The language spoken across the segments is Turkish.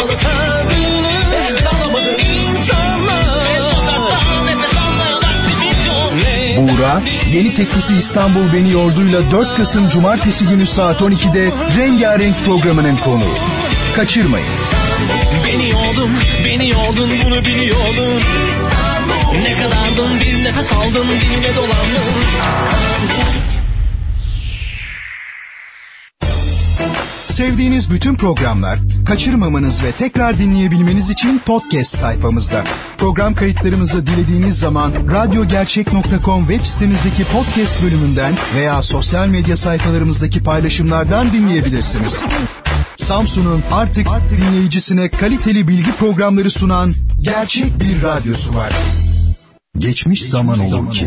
Kapalı yeni teklisi İstanbul Beni Yordu'yla 4 Kasım Cumartesi günü saat 12'de Rengarenk programının konuğu. Kaçırmayın. Beni yoldun, beni yoldun bunu biliyordun Ne kadardın bir nefes aldın dilime dolandın Sevdiğiniz bütün programlar kaçırmamanız ve tekrar dinleyebilmeniz için podcast sayfamızda. Program kayıtlarımızı dilediğiniz zaman radyogercek.com web sitemizdeki podcast bölümünden veya sosyal medya sayfalarımızdaki paylaşımlardan dinleyebilirsiniz. Samsun'un artık dinleyicisine kaliteli bilgi programları sunan gerçek bir radyosu var. Geçmiş zaman olur ki.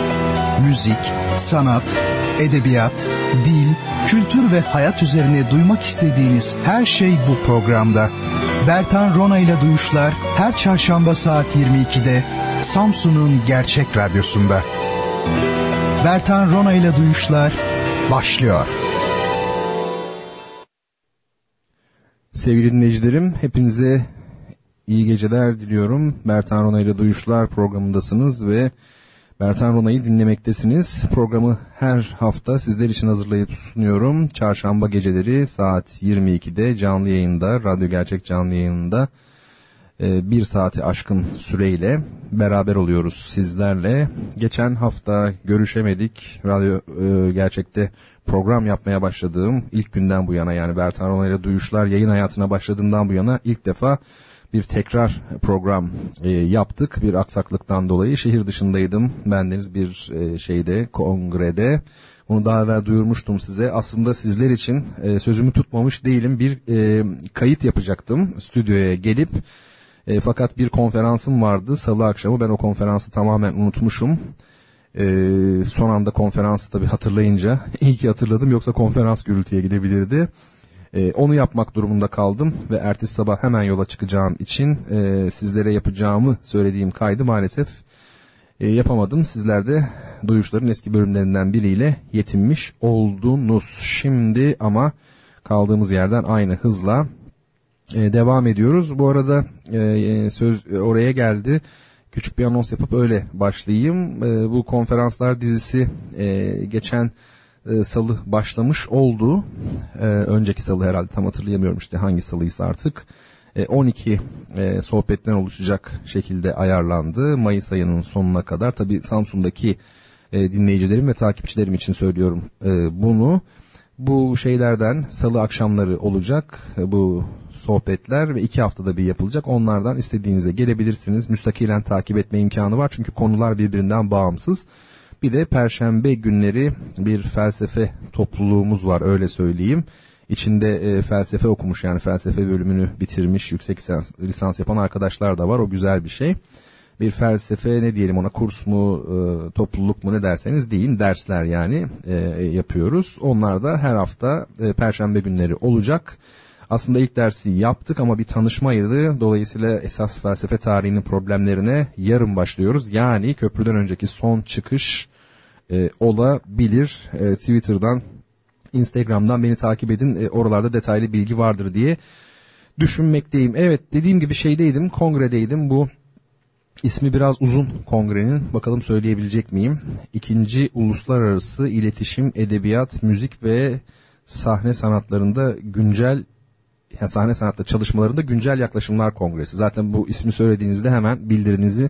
müzik, sanat, edebiyat, dil, kültür ve hayat üzerine duymak istediğiniz her şey bu programda. Bertan Rona ile Duyuşlar her çarşamba saat 22'de Samsun'un Gerçek Radyosu'nda. Bertan Rona ile Duyuşlar başlıyor. Sevgili dinleyicilerim, hepinize iyi geceler diliyorum. Bertan Rona ile Duyuşlar programındasınız ve Bertan Rona'yı dinlemektesiniz. Programı her hafta sizler için hazırlayıp sunuyorum. Çarşamba geceleri saat 22'de canlı yayında, Radyo Gerçek canlı yayında e, bir saati aşkın süreyle beraber oluyoruz sizlerle. Geçen hafta görüşemedik. Radyo e, Gerçek'te program yapmaya başladığım ilk günden bu yana yani Bertan Rona ile Duyuşlar yayın hayatına başladığından bu yana ilk defa bir tekrar program e, yaptık. Bir aksaklıktan dolayı şehir dışındaydım. Bendeniz bir e, şeyde, kongrede. Onu daha evvel duyurmuştum size. Aslında sizler için e, sözümü tutmamış değilim. Bir e, kayıt yapacaktım stüdyoya gelip. E, fakat bir konferansım vardı salı akşamı. Ben o konferansı tamamen unutmuşum. E, son anda konferansı tabii hatırlayınca iyi ki hatırladım. Yoksa konferans gürültüye gidebilirdi. E, onu yapmak durumunda kaldım ve ertesi sabah hemen yola çıkacağım için e, sizlere yapacağımı söylediğim kaydı maalesef e, yapamadım. Sizler de duyuşların eski bölümlerinden biriyle yetinmiş oldunuz. Şimdi ama kaldığımız yerden aynı hızla e, devam ediyoruz. Bu arada e, söz oraya geldi. Küçük bir anons yapıp öyle başlayayım. E, bu konferanslar dizisi e, geçen e, salı başlamış oldu. E, önceki salı herhalde tam hatırlayamıyorum işte hangi salıysa artık. E, 12 e, sohbetten oluşacak şekilde ayarlandı. Mayıs ayının sonuna kadar. Tabi Samsun'daki e, dinleyicilerim ve takipçilerim için söylüyorum e, bunu. Bu şeylerden salı akşamları olacak e, bu sohbetler ve iki haftada bir yapılacak. Onlardan istediğinize gelebilirsiniz. Müstakilen takip etme imkanı var çünkü konular birbirinden bağımsız. Bir de perşembe günleri bir felsefe topluluğumuz var öyle söyleyeyim. İçinde e, felsefe okumuş yani felsefe bölümünü bitirmiş yüksek lisans, lisans yapan arkadaşlar da var. O güzel bir şey. Bir felsefe ne diyelim ona kurs mu e, topluluk mu ne derseniz deyin dersler yani e, yapıyoruz. Onlar da her hafta e, perşembe günleri olacak. Aslında ilk dersi yaptık ama bir tanışmaydı. Dolayısıyla esas felsefe tarihinin problemlerine yarın başlıyoruz. Yani köprüden önceki son çıkış e, olabilir. E, Twitter'dan, Instagram'dan beni takip edin. E, oralarda detaylı bilgi vardır diye düşünmekteyim. Evet dediğim gibi şeydeydim, kongredeydim. Bu ismi biraz uzun kongrenin. Bakalım söyleyebilecek miyim? İkinci Uluslararası İletişim, Edebiyat, Müzik ve Sahne Sanatlarında Güncel yani sahne sanatta çalışmalarında güncel yaklaşımlar kongresi. Zaten bu ismi söylediğinizde hemen bildirinizi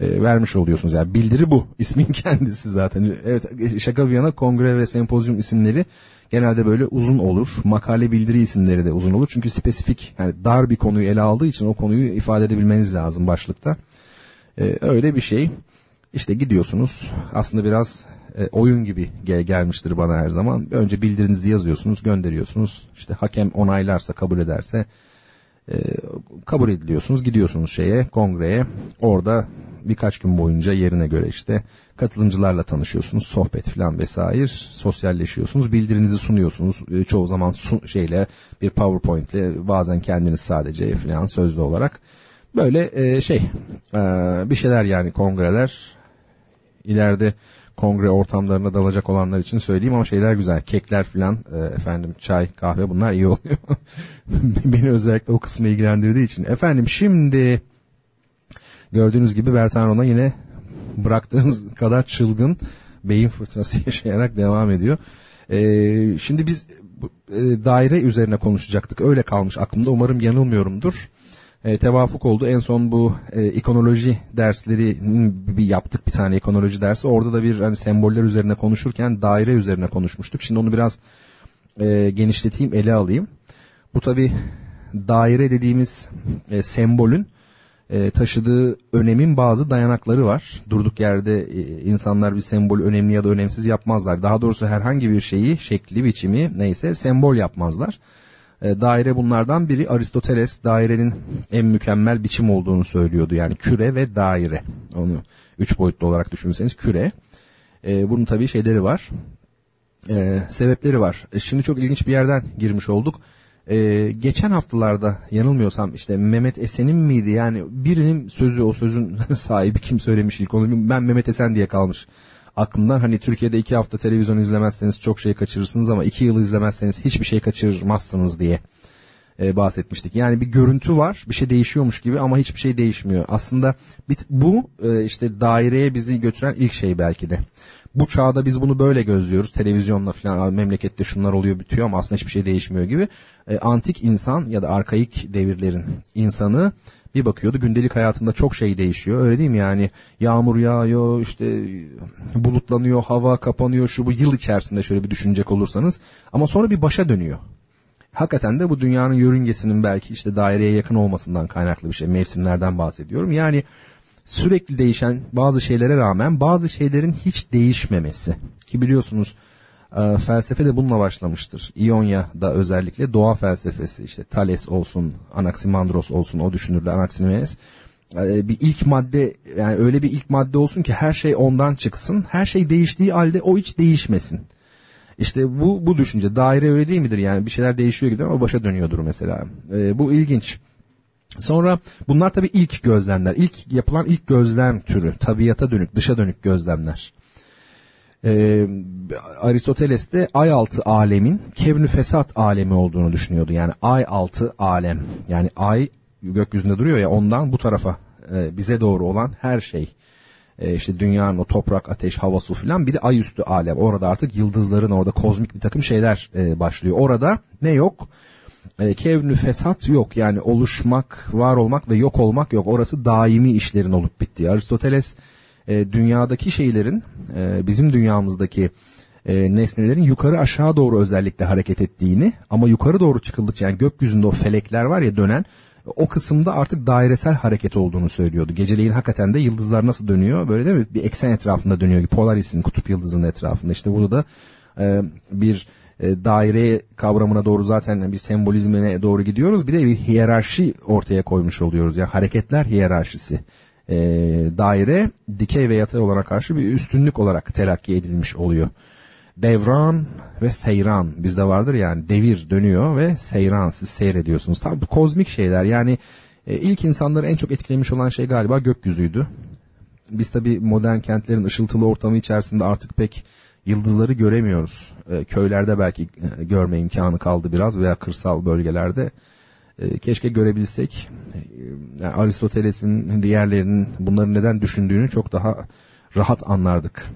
e, vermiş oluyorsunuz. Yani bildiri bu. ismin kendisi zaten. Evet şaka bir yana kongre ve sempozyum isimleri genelde böyle uzun olur. Makale bildiri isimleri de uzun olur. Çünkü spesifik yani dar bir konuyu ele aldığı için o konuyu ifade edebilmeniz lazım başlıkta. E, öyle bir şey. İşte gidiyorsunuz. Aslında biraz e, oyun gibi gel gelmiştir bana her zaman. Önce bildirinizi yazıyorsunuz, gönderiyorsunuz. İşte hakem onaylarsa, kabul ederse e, kabul ediliyorsunuz. Gidiyorsunuz şeye, kongreye. Orada birkaç gün boyunca yerine göre işte katılımcılarla tanışıyorsunuz. Sohbet falan vesaire. Sosyalleşiyorsunuz. Bildirinizi sunuyorsunuz. E, çoğu zaman su, şeyle bir PowerPoint ile bazen kendiniz sadece falan sözlü olarak. Böyle e, şey e, bir şeyler yani kongreler. İleride kongre ortamlarına dalacak olanlar için söyleyeyim ama şeyler güzel. Kekler filan e, efendim çay kahve bunlar iyi oluyor. Beni özellikle o kısmı ilgilendirdiği için. Efendim şimdi gördüğünüz gibi Bertan Rona yine bıraktığınız kadar çılgın beyin fırtınası yaşayarak devam ediyor. E, şimdi biz e, daire üzerine konuşacaktık. Öyle kalmış aklımda. Umarım yanılmıyorumdur e, tevafuk oldu. En son bu e, ikonoloji dersleri bir yaptık bir tane ikonoloji dersi. Orada da bir hani semboller üzerine konuşurken daire üzerine konuşmuştuk. Şimdi onu biraz e, genişleteyim, ele alayım. Bu tabi daire dediğimiz e, sembolün e, taşıdığı önemin bazı dayanakları var. Durduk yerde e, insanlar bir sembol önemli ya da önemsiz yapmazlar. Daha doğrusu herhangi bir şeyi, şekli, biçimi neyse sembol yapmazlar. E, daire bunlardan biri Aristoteles dairenin en mükemmel biçim olduğunu söylüyordu. Yani küre ve daire. Onu üç boyutlu olarak düşünürseniz küre. E, bunun tabii şeyleri var. E, sebepleri var. Şimdi çok ilginç bir yerden girmiş olduk. Geçen haftalarda yanılmıyorsam işte Mehmet Esen'in miydi yani birinin sözü o sözün sahibi kim söylemiş ilk onu ben Mehmet Esen diye kalmış aklımdan hani Türkiye'de iki hafta televizyon izlemezseniz çok şey kaçırırsınız ama iki yıl izlemezseniz hiçbir şey kaçırmazsınız diye e, bahsetmiştik. Yani bir görüntü var bir şey değişiyormuş gibi ama hiçbir şey değişmiyor. Aslında bu e, işte daireye bizi götüren ilk şey belki de. Bu çağda biz bunu böyle gözlüyoruz. Televizyonla falan memlekette şunlar oluyor bitiyor ama aslında hiçbir şey değişmiyor gibi. E, antik insan ya da arkaik devirlerin insanı bir bakıyordu gündelik hayatında çok şey değişiyor. Öyle değil mi yani? Yağmur yağıyor işte bulutlanıyor hava kapanıyor şu bu yıl içerisinde şöyle bir düşünecek olursanız. Ama sonra bir başa dönüyor. Hakikaten de bu dünyanın yörüngesinin belki işte daireye yakın olmasından kaynaklı bir şey mevsimlerden bahsediyorum. Yani sürekli değişen bazı şeylere rağmen bazı şeylerin hiç değişmemesi. Ki biliyorsunuz e, felsefe de bununla başlamıştır. İonya'da özellikle doğa felsefesi işte Thales olsun, Anaximandros olsun o düşünürler Anaximenes. E, bir ilk madde yani öyle bir ilk madde olsun ki her şey ondan çıksın. Her şey değiştiği halde o hiç değişmesin. İşte bu bu düşünce daire öyle değil midir yani bir şeyler değişiyor gidiyor ama başa dönüyordur mesela. E, bu ilginç. Sonra bunlar tabii ilk gözlemler. İlk yapılan ilk gözlem türü. Tabiata dönük, dışa dönük gözlemler e, Aristoteles de ay altı alemin kevnü fesat alemi olduğunu düşünüyordu. Yani ay altı alem yani ay gökyüzünde duruyor ya ondan bu tarafa e, bize doğru olan her şey e, işte dünyanın o toprak, ateş, hava, su filan bir de ay üstü alem. Orada artık yıldızların orada kozmik bir takım şeyler e, başlıyor. Orada ne yok? E, kevnü fesat yok yani oluşmak, var olmak ve yok olmak yok. Orası daimi işlerin olup bittiği. Aristoteles e, dünyadaki şeylerin e, bizim dünyamızdaki e, nesnelerin yukarı aşağı doğru özellikle hareket ettiğini ama yukarı doğru çıkıldıkça yani gökyüzünde o felekler var ya dönen o kısımda artık dairesel hareket olduğunu söylüyordu. Geceleyin hakikaten de yıldızlar nasıl dönüyor böyle değil mi? Bir eksen etrafında dönüyor Polaris'in kutup yıldızının etrafında. İşte burada da e, bir e, daire kavramına doğru zaten bir sembolizmine doğru gidiyoruz. Bir de bir hiyerarşi ortaya koymuş oluyoruz. Yani hareketler hiyerarşisi e, daire dikey ve yatay olana karşı bir üstünlük olarak telakki edilmiş oluyor. Devran ve seyran bizde vardır yani devir dönüyor ve seyran siz seyrediyorsunuz. Tabi bu kozmik şeyler yani e, ilk insanları en çok etkilemiş olan şey galiba gökyüzüydü. Biz tabi modern kentlerin ışıltılı ortamı içerisinde artık pek yıldızları göremiyoruz. E, köylerde belki e, görme imkanı kaldı biraz veya kırsal bölgelerde. E, keşke görebilsek. E, yani Aristoteles'in diğerlerinin bunları neden düşündüğünü çok daha rahat anlardık.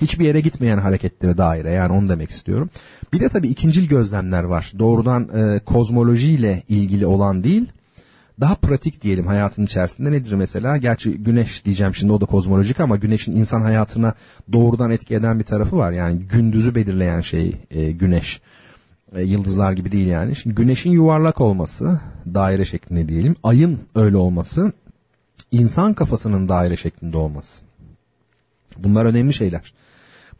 Hiçbir yere gitmeyen hareketleri daire yani onu demek istiyorum. Bir de tabii ikincil gözlemler var. Doğrudan e, kozmolojiyle ilgili olan değil, daha pratik diyelim hayatın içerisinde nedir mesela? Gerçi güneş diyeceğim şimdi o da kozmolojik ama güneşin insan hayatına doğrudan etki eden bir tarafı var. Yani gündüzü belirleyen şey e, güneş. E, yıldızlar gibi değil yani. Şimdi güneşin yuvarlak olması, daire şeklinde diyelim, ayın öyle olması, insan kafasının daire şeklinde olması. Bunlar önemli şeyler.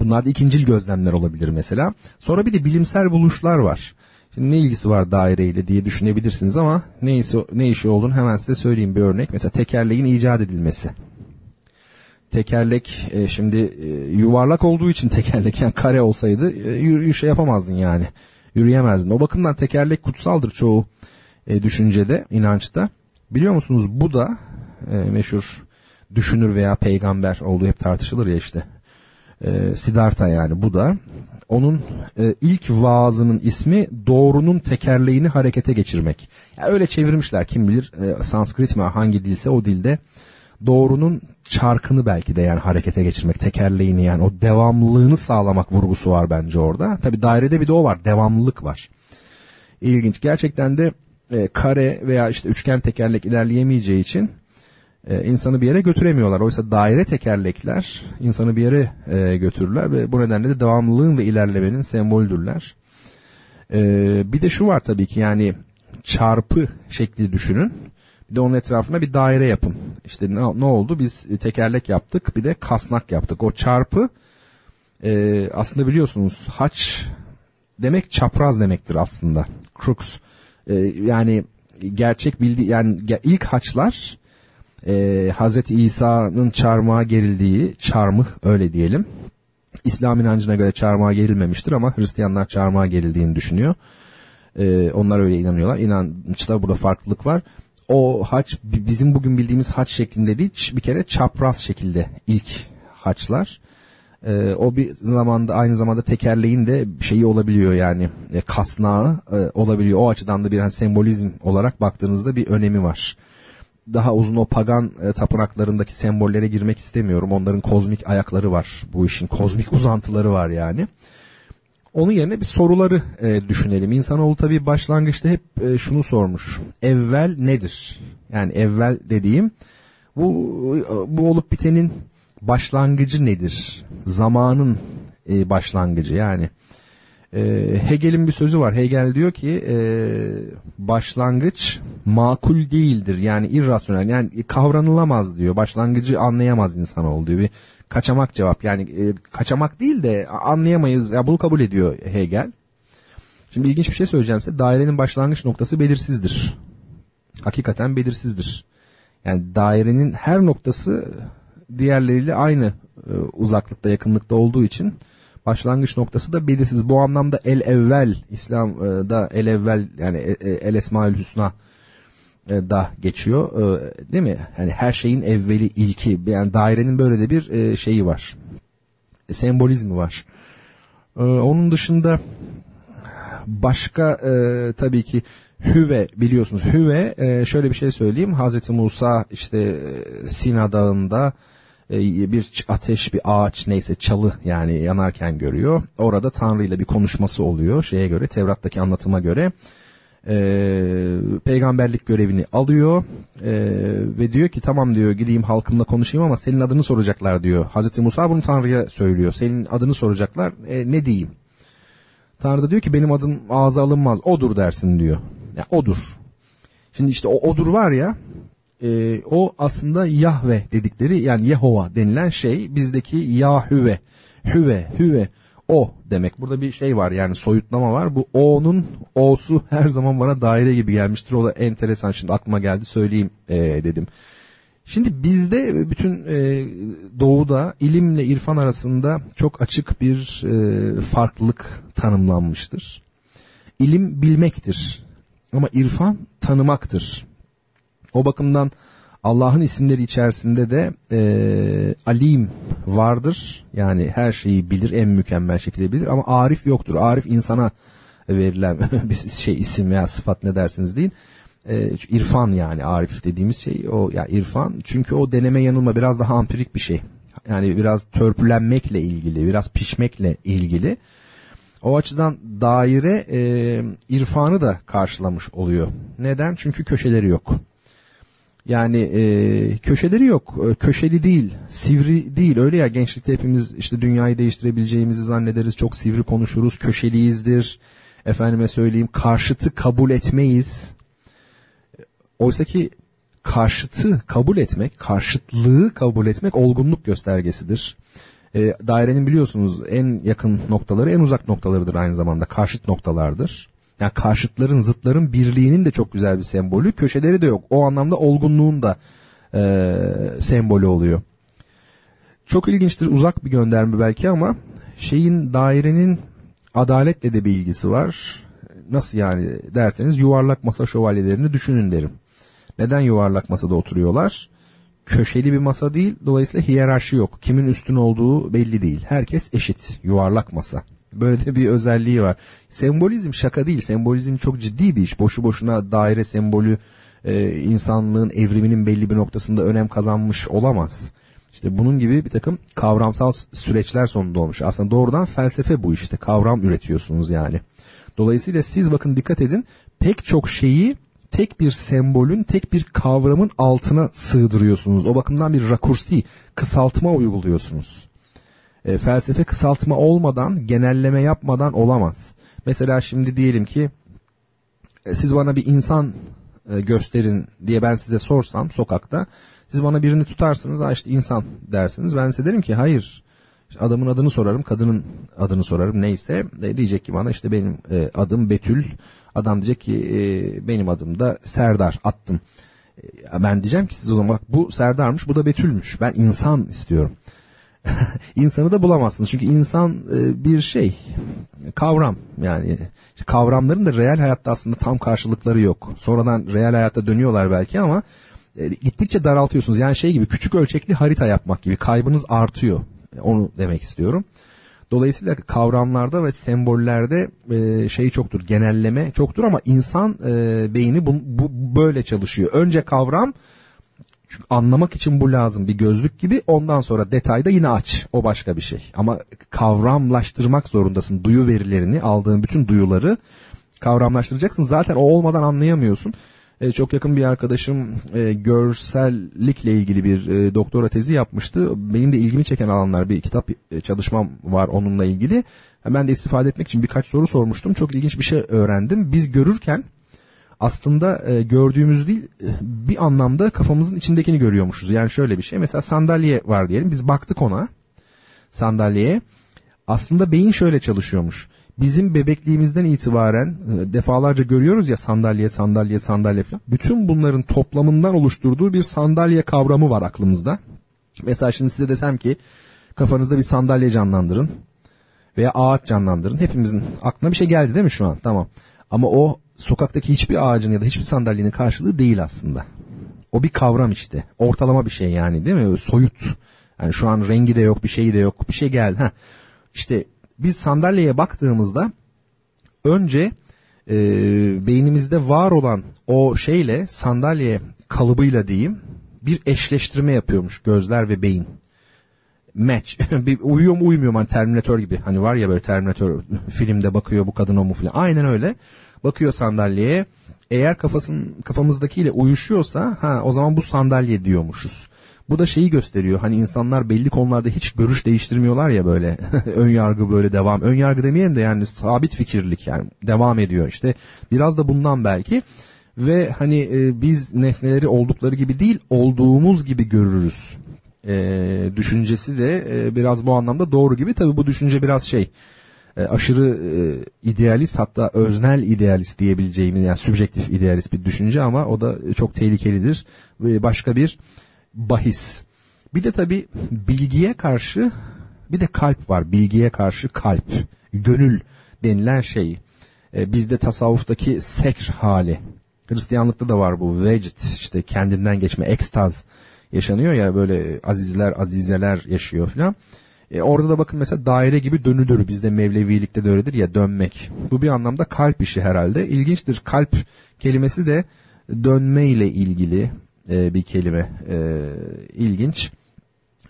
Bunlar da ikincil gözlemler olabilir mesela. Sonra bir de bilimsel buluşlar var. Şimdi ne ilgisi var daireyle diye düşünebilirsiniz ama ne işi, ne işi olduğunu hemen size söyleyeyim bir örnek. Mesela tekerleğin icat edilmesi. Tekerlek e, şimdi e, yuvarlak olduğu için tekerlek yani kare olsaydı e, şey yapamazdın yani. Yürüyemezdin. O bakımdan tekerlek kutsaldır çoğu e, düşüncede, inançta. Biliyor musunuz bu da e, meşhur düşünür veya peygamber olduğu hep tartışılır ya işte. E, Siddhartha yani bu da onun e, ilk vaazının ismi doğrunun tekerleğini harekete geçirmek. Yani öyle çevirmişler kim bilir e, Sanskrit mi hangi dilse o dilde doğrunun çarkını belki de yani harekete geçirmek, tekerleğini yani o devamlılığını sağlamak vurgusu var bence orada. Tabi dairede bir de o var, devamlılık var. İlginç. Gerçekten de e, kare veya işte üçgen tekerlek ilerleyemeyeceği için e, insanı bir yere götüremiyorlar. Oysa daire tekerlekler insanı bir yere e, götürürler ve bu nedenle de devamlılığın ve ilerlemenin semboldürler. E, bir de şu var tabii ki yani çarpı şekli düşünün. De onun etrafına bir daire yapın. İşte ne, ne oldu? Biz tekerlek yaptık bir de kasnak yaptık. O çarpı e, aslında biliyorsunuz haç demek çapraz demektir aslında. Crux. E, yani gerçek bildi yani ilk haçlar e, Hazreti İsa'nın çarmıha gerildiği çarmıh öyle diyelim. İslam inancına göre çarmıha gerilmemiştir ama Hristiyanlar çarmıha gerildiğini düşünüyor. E, onlar öyle inanıyorlar. İnançta burada farklılık var. O haç bizim bugün bildiğimiz haç şeklinde değil bir kere çapraz şekilde ilk haçlar. E, o bir zamanda aynı zamanda tekerleğin de şeyi olabiliyor yani e, kasnağı e, olabiliyor. O açıdan da bir hani sembolizm olarak baktığınızda bir önemi var daha uzun o pagan e, tapınaklarındaki sembollere girmek istemiyorum. Onların kozmik ayakları var. Bu işin kozmik uzantıları var yani. Onun yerine bir soruları e, düşünelim. İnsanoğlu tabii başlangıçta hep e, şunu sormuş. Evvel nedir? Yani evvel dediğim bu bu olup bitenin başlangıcı nedir? Zamanın e, başlangıcı yani. E, Hegel'in bir sözü var. Hegel diyor ki e, başlangıç makul değildir. Yani irrasyonel yani kavranılamaz diyor. Başlangıcı anlayamaz insan diyor. Bir kaçamak cevap. Yani e, kaçamak değil de anlayamayız. Ya bunu kabul ediyor Hegel. Şimdi ilginç bir şey söyleyeceğim size. Dairenin başlangıç noktası belirsizdir. Hakikaten belirsizdir. Yani dairenin her noktası diğerleriyle aynı e, uzaklıkta, yakınlıkta olduğu için başlangıç noktası da belirsiz. Bu anlamda el evvel İslam'da el evvel yani e, e, el esmaül hüsna e, da geçiyor değil mi? Yani her şeyin evveli ilki yani dairenin böyle de bir şeyi var. Sembolizmi var. Onun dışında başka tabii ki Hüve biliyorsunuz. Hüve şöyle bir şey söyleyeyim. Hazreti Musa işte Sina Dağı'nda e, bir ateş bir ağaç neyse çalı yani yanarken görüyor. Orada Tanrı ile bir konuşması oluyor şeye göre Tevrat'taki anlatıma göre. E, peygamberlik görevini alıyor e, ve diyor ki tamam diyor gideyim halkımla konuşayım ama senin adını soracaklar diyor. Hazreti Musa bunu Tanrı'ya söylüyor. Senin adını soracaklar e, ne diyeyim? Tanrı da diyor ki benim adım ağza alınmaz odur dersin diyor. Ya odur. Şimdi işte o odur var ya e, o aslında Yahve dedikleri yani Yehova denilen şey bizdeki Yahüve, Hüve, Hüve o demek. Burada bir şey var yani soyutlama var. Bu o'nun o'su her zaman bana daire gibi gelmiştir. O da enteresan şimdi aklıma geldi söyleyeyim e, dedim. Şimdi bizde bütün e, doğuda ilimle irfan arasında çok açık bir e, farklılık tanımlanmıştır. İlim bilmektir ama irfan tanımaktır. O bakımdan Allah'ın isimleri içerisinde de e, alim vardır. Yani her şeyi bilir, en mükemmel şekilde bilir ama arif yoktur. Arif insana verilen bir şey isim veya sıfat ne dersiniz deyin. E, irfan yani arif dediğimiz şey o ya yani irfan çünkü o deneme yanılma biraz daha ampirik bir şey. Yani biraz törpülenmekle ilgili, biraz pişmekle ilgili. O açıdan daire e, irfanı da karşılamış oluyor. Neden? Çünkü köşeleri yok. Yani e, köşeleri yok. E, köşeli değil, sivri değil. Öyle ya gençlikte hepimiz işte dünyayı değiştirebileceğimizi zannederiz. Çok sivri konuşuruz. Köşeliyizdir. Efendime söyleyeyim karşıtı kabul etmeyiz. Oysa ki karşıtı kabul etmek, karşıtlığı kabul etmek olgunluk göstergesidir. E, dairenin biliyorsunuz en yakın noktaları en uzak noktalarıdır aynı zamanda. Karşıt noktalardır. Yani karşıtların, zıtların birliğinin de çok güzel bir sembolü. Köşeleri de yok. O anlamda olgunluğun da e, sembolü oluyor. Çok ilginçtir uzak bir gönderme belki ama şeyin dairenin adaletle de bir ilgisi var. Nasıl yani derseniz yuvarlak masa şövalyelerini düşünün derim. Neden yuvarlak masada oturuyorlar? Köşeli bir masa değil dolayısıyla hiyerarşi yok. Kimin üstün olduğu belli değil. Herkes eşit yuvarlak masa. Böyle de bir özelliği var. Sembolizm şaka değil. Sembolizm çok ciddi bir iş. Boşu boşuna daire sembolü e, insanlığın evriminin belli bir noktasında önem kazanmış olamaz. İşte bunun gibi bir takım kavramsal süreçler sonunda olmuş. Aslında doğrudan felsefe bu işte. Kavram üretiyorsunuz yani. Dolayısıyla siz bakın dikkat edin pek çok şeyi tek bir sembolün, tek bir kavramın altına sığdırıyorsunuz. O bakımdan bir rakursi, kısaltma uyguluyorsunuz. E, felsefe kısaltma olmadan, genelleme yapmadan olamaz. Mesela şimdi diyelim ki e, siz bana bir insan e, gösterin diye ben size sorsam sokakta siz bana birini tutarsınız ha işte insan dersiniz. Ben size derim ki hayır adamın adını sorarım kadının adını sorarım neyse e, diyecek ki bana işte benim e, adım Betül adam diyecek ki e, benim adım da Serdar attım. E, ben diyeceğim ki siz o zaman bak bu Serdar'mış bu da Betül'müş ben insan istiyorum. İnsanı da bulamazsınız çünkü insan e, bir şey kavram yani kavramların da real hayatta aslında tam karşılıkları yok. Sonradan real hayatta dönüyorlar belki ama e, gittikçe daraltıyorsunuz. Yani şey gibi küçük ölçekli harita yapmak gibi kaybınız artıyor. E, onu demek istiyorum. Dolayısıyla kavramlarda ve sembollerde şey çoktur, genelleme çoktur ama insan beyni bu, bu böyle çalışıyor. Önce kavram, çünkü anlamak için bu lazım bir gözlük gibi. Ondan sonra detayda yine aç. O başka bir şey. Ama kavramlaştırmak zorundasın. Duyu verilerini, aldığın bütün duyuları kavramlaştıracaksın. Zaten o olmadan anlayamıyorsun. E, çok yakın bir arkadaşım e, görsellikle ilgili bir e, doktora tezi yapmıştı. Benim de ilgimi çeken alanlar bir kitap e, çalışmam var onunla ilgili. Ben de istifade etmek için birkaç soru sormuştum. Çok ilginç bir şey öğrendim. Biz görürken aslında e, gördüğümüz değil e, bir anlamda kafamızın içindekini görüyormuşuz. Yani şöyle bir şey. Mesela sandalye var diyelim. Biz baktık ona sandalyeye. Aslında beyin şöyle çalışıyormuş bizim bebekliğimizden itibaren e, defalarca görüyoruz ya sandalye, sandalye, sandalye falan. Bütün bunların toplamından oluşturduğu bir sandalye kavramı var aklımızda. Mesela şimdi size desem ki kafanızda bir sandalye canlandırın veya ağaç canlandırın. Hepimizin aklına bir şey geldi değil mi şu an? Tamam. Ama o sokaktaki hiçbir ağacın ya da hiçbir sandalyenin karşılığı değil aslında. O bir kavram işte. Ortalama bir şey yani değil mi? Soyut. Yani şu an rengi de yok, bir şeyi de yok. Bir şey geldi. Ha. İşte biz sandalyeye baktığımızda önce e, beynimizde var olan o şeyle sandalye kalıbıyla diyeyim bir eşleştirme yapıyormuş gözler ve beyin. Match. bir uyuyor mu uymuyor mu hani Terminator gibi. Hani var ya böyle Terminator filmde bakıyor bu kadın o mu falan. Aynen öyle. Bakıyor sandalyeye. Eğer kafasın kafamızdakiyle uyuşuyorsa ha o zaman bu sandalye diyormuşuz. Bu da şeyi gösteriyor. Hani insanlar belli konularda hiç görüş değiştirmiyorlar ya böyle. ön yargı böyle devam. Ön yargı demeyelim de yani sabit fikirlik yani devam ediyor işte. Biraz da bundan belki. Ve hani e, biz nesneleri oldukları gibi değil olduğumuz gibi görürüz. E, düşüncesi de e, biraz bu anlamda doğru gibi. Tabii bu düşünce biraz şey e, aşırı e, idealist hatta öznel idealist diyebileceğimiz yani subjektif idealist bir düşünce ama o da çok tehlikelidir. Ve başka bir bahis. Bir de tabi bilgiye karşı bir de kalp var. Bilgiye karşı kalp, gönül denilen şey. E, bizde tasavvuftaki sekr hali. Hristiyanlıkta da var bu vecd işte kendinden geçme ekstaz yaşanıyor ya böyle azizler azizeler yaşıyor filan. E, orada da bakın mesela daire gibi dönülür. Bizde Mevlevilikte de öyledir ya dönmek. Bu bir anlamda kalp işi herhalde. İlginçtir. Kalp kelimesi de dönme ile ilgili e, bir kelime. E, ilginç.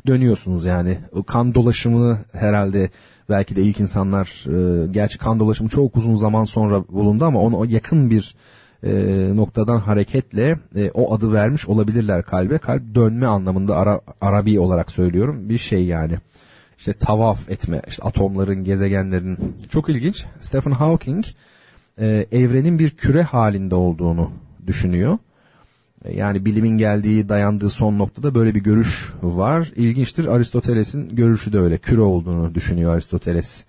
Dönüyorsunuz yani. O kan dolaşımını herhalde belki de ilk insanlar e, gerçi kan dolaşımı çok uzun zaman sonra bulundu ama ona yakın bir e, noktadan hareketle e, o adı vermiş olabilirler kalbe. Kalp dönme anlamında Ara, Arabi olarak söylüyorum bir şey yani. İşte tavaf etme, işte atomların, gezegenlerin. Çok ilginç. Stephen Hawking e, evrenin bir küre halinde olduğunu düşünüyor E, yani bilimin geldiği, dayandığı son noktada böyle bir görüş var. İlginçtir. Aristoteles'in görüşü de öyle. Küre olduğunu düşünüyor Aristoteles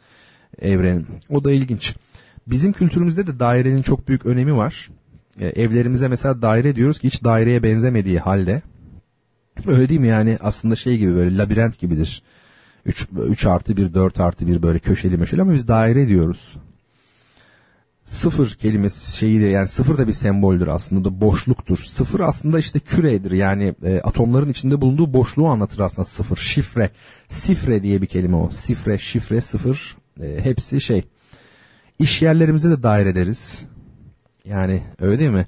evrenin. O da ilginç. Bizim kültürümüzde de dairenin çok büyük önemi var. E, evlerimize mesela daire diyoruz ki hiç daireye benzemediği halde. Öyle değil mi yani aslında şey gibi böyle labirent gibidir. 3, 3 artı 1, 4 artı 1 böyle köşeli meşeli ama biz daire diyoruz. Sıfır kelimesi şeyi de yani sıfır da bir semboldür aslında da boşluktur. Sıfır aslında işte küredir yani e, atomların içinde bulunduğu boşluğu anlatır aslında sıfır. Şifre, sifre diye bir kelime o. Sifre, şifre, sıfır e, hepsi şey. İş yerlerimize de daire deriz. Yani öyle değil mi?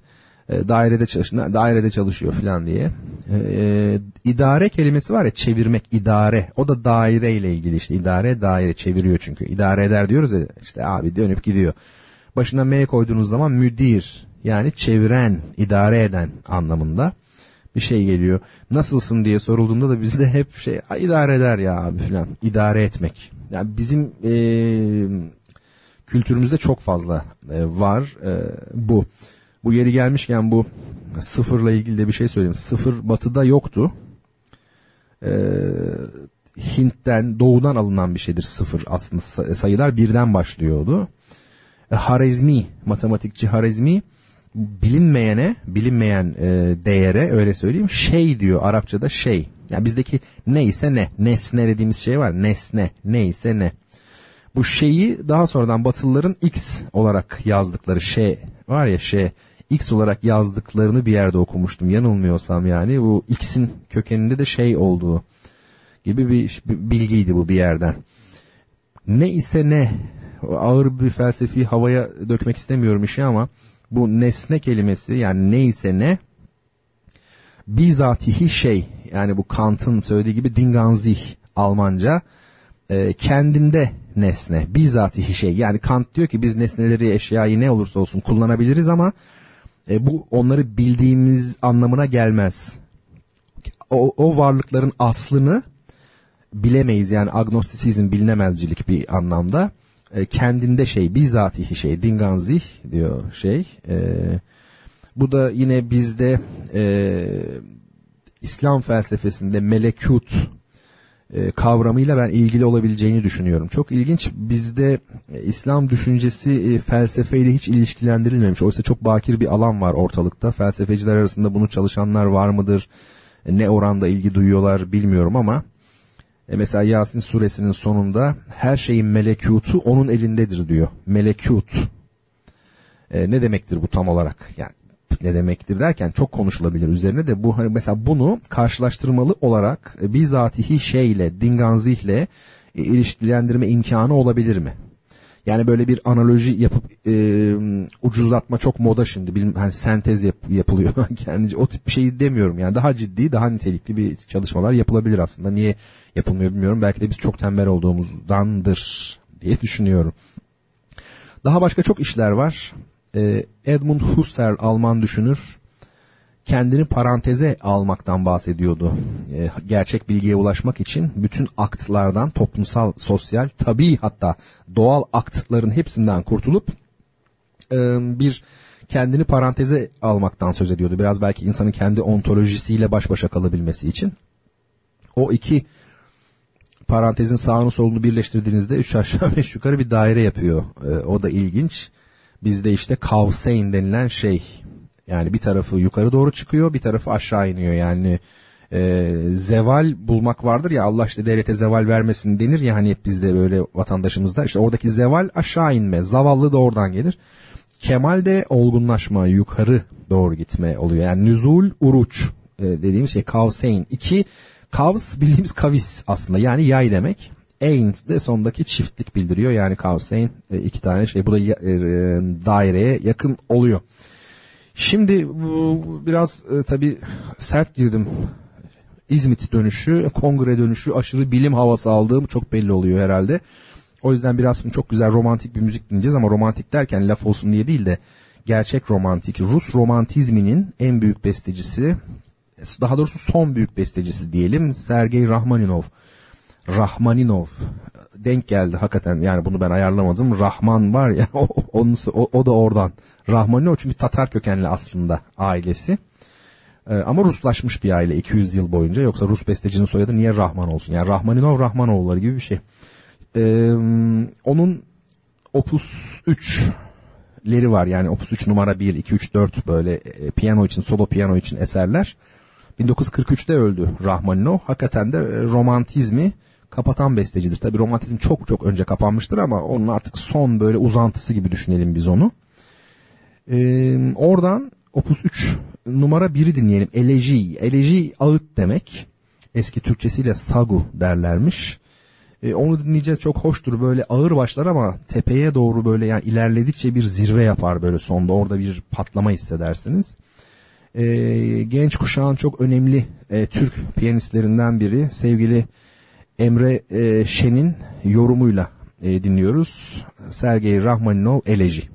E, dairede çalışıyor, dairede çalışıyor falan diye. E, e, idare kelimesi var ya çevirmek idare. O da daire ile ilgili işte idare daire çeviriyor çünkü. İdare eder diyoruz ya işte abi dönüp gidiyor. Başına M koyduğunuz zaman müdir yani çeviren, idare eden anlamında bir şey geliyor. Nasılsın diye sorulduğunda da bizde hep şey idare eder ya abi falan. idare etmek. Yani bizim e, kültürümüzde çok fazla e, var e, bu. Bu yeri gelmişken bu sıfırla ilgili de bir şey söyleyeyim. Sıfır batıda yoktu. E, Hint'ten doğudan alınan bir şeydir sıfır aslında sayılar birden başlıyordu. E, Harizmi, matematikçi Harizmi bilinmeyene, bilinmeyen e, değere öyle söyleyeyim şey diyor Arapçada şey. Yani bizdeki neyse ne, nesne dediğimiz şey var. Nesne, neyse ne. Bu şeyi daha sonradan Batılıların X olarak yazdıkları şey var ya şey X olarak yazdıklarını bir yerde okumuştum yanılmıyorsam yani bu X'in kökeninde de şey olduğu gibi bir bilgiydi bu bir yerden. Ne ise ne ağır bir felsefi havaya dökmek istemiyorum işi ama bu nesne kelimesi yani neyse ne bizatihi şey yani bu Kant'ın söylediği gibi dinganzih Almanca e, kendinde nesne bizatihi şey yani Kant diyor ki biz nesneleri eşyayı ne olursa olsun kullanabiliriz ama e, bu onları bildiğimiz anlamına gelmez. O, o varlıkların aslını bilemeyiz. Yani agnostisizm bilinemezcilik bir anlamda. E, kendinde şey bizatihi şey dinganzih diyor şey. E, bu da yine bizde e, İslam felsefesinde melekut e, kavramıyla ben ilgili olabileceğini düşünüyorum. Çok ilginç bizde e, İslam düşüncesi e, felsefeyle hiç ilişkilendirilmemiş. Oysa çok bakir bir alan var ortalıkta. Felsefeciler arasında bunu çalışanlar var mıdır? Ne oranda ilgi duyuyorlar bilmiyorum ama mesela Yasin suresinin sonunda her şeyin melekutu onun elindedir diyor. Melekut. Ne demektir bu tam olarak? Yani ne demektir derken çok konuşulabilir üzerine de bu hani mesela bunu karşılaştırmalı olarak e, bizatihi şeyle, dinganzihle e, ilişkilendirme imkanı olabilir mi? Yani böyle bir analoji yapıp e, ucuzlatma çok moda şimdi. Bilim, hani sentez yap, yapılıyor. Kendince o tip bir şey demiyorum. Yani daha ciddi, daha nitelikli bir çalışmalar yapılabilir aslında. Niye yapılmıyor bilmiyorum. Belki de biz çok tembel olduğumuzdandır diye düşünüyorum. Daha başka çok işler var. Ee, Edmund Husserl Alman düşünür kendini paranteze almaktan bahsediyordu. Ee, gerçek bilgiye ulaşmak için bütün aktlardan toplumsal, sosyal, tabii hatta doğal aktların hepsinden kurtulup e, bir kendini paranteze almaktan söz ediyordu. Biraz belki insanın kendi ontolojisiyle baş başa kalabilmesi için. O iki parantezin sağını solunu birleştirdiğinizde üç aşağı beş yukarı bir daire yapıyor. E, o da ilginç. Bizde işte kavseyn denilen şey yani bir tarafı yukarı doğru çıkıyor bir tarafı aşağı iniyor yani e, zeval bulmak vardır ya Allah işte devlete zeval vermesin denir ya hani hep bizde böyle vatandaşımızda işte oradaki zeval aşağı inme zavallı da oradan gelir. Kemal de olgunlaşma yukarı doğru gitme oluyor yani nüzul uruç e, dediğimiz şey kavseyn. iki kavs bildiğimiz kavis aslında yani yay demek. Ain de sondaki çiftlik bildiriyor yani kavseyn e, iki tane şey bu da e, daireye yakın oluyor. Şimdi bu biraz e, tabi sert girdim. İzmit dönüşü, kongre dönüşü, aşırı bilim havası aldığım çok belli oluyor herhalde. O yüzden biraz çok güzel romantik bir müzik dinleyeceğiz ama romantik derken laf olsun diye değil de gerçek romantik. Rus romantizminin en büyük bestecisi, daha doğrusu son büyük bestecisi diyelim Sergey Rahmaninov. Rahmaninov denk geldi hakikaten yani bunu ben ayarlamadım. Rahman var ya o, o, o da oradan. Rahmaninov çünkü Tatar kökenli aslında ailesi. E, ama Ruslaşmış bir aile 200 yıl boyunca. Yoksa Rus bestecinin soyadı niye Rahman olsun? Yani Rahmaninov Rahmanoğulları gibi bir şey. E, onun Opus 3'leri var. Yani Opus 3 numara 1, 2, 3, 4 böyle e, piyano için, solo piyano için eserler. 1943'te öldü Rahmaninov. Hakikaten de e, romantizmi kapatan bestecidir. Tabi romantizm çok çok önce kapanmıştır ama onun artık son böyle uzantısı gibi düşünelim biz onu. Ee, oradan Opus 3 numara 1'i dinleyelim. Eleji. Eleji ağıt demek. Eski Türkçesiyle sagu derlermiş. Ee, onu dinleyeceğiz çok hoştur böyle ağır başlar ama tepeye doğru böyle yani ilerledikçe bir zirve yapar böyle sonda orada bir patlama hissedersiniz. Ee, genç kuşağın çok önemli e, Türk piyanistlerinden biri sevgili Emre e, Şen'in yorumuyla e, dinliyoruz. Sergey Rahmaninov Eleji.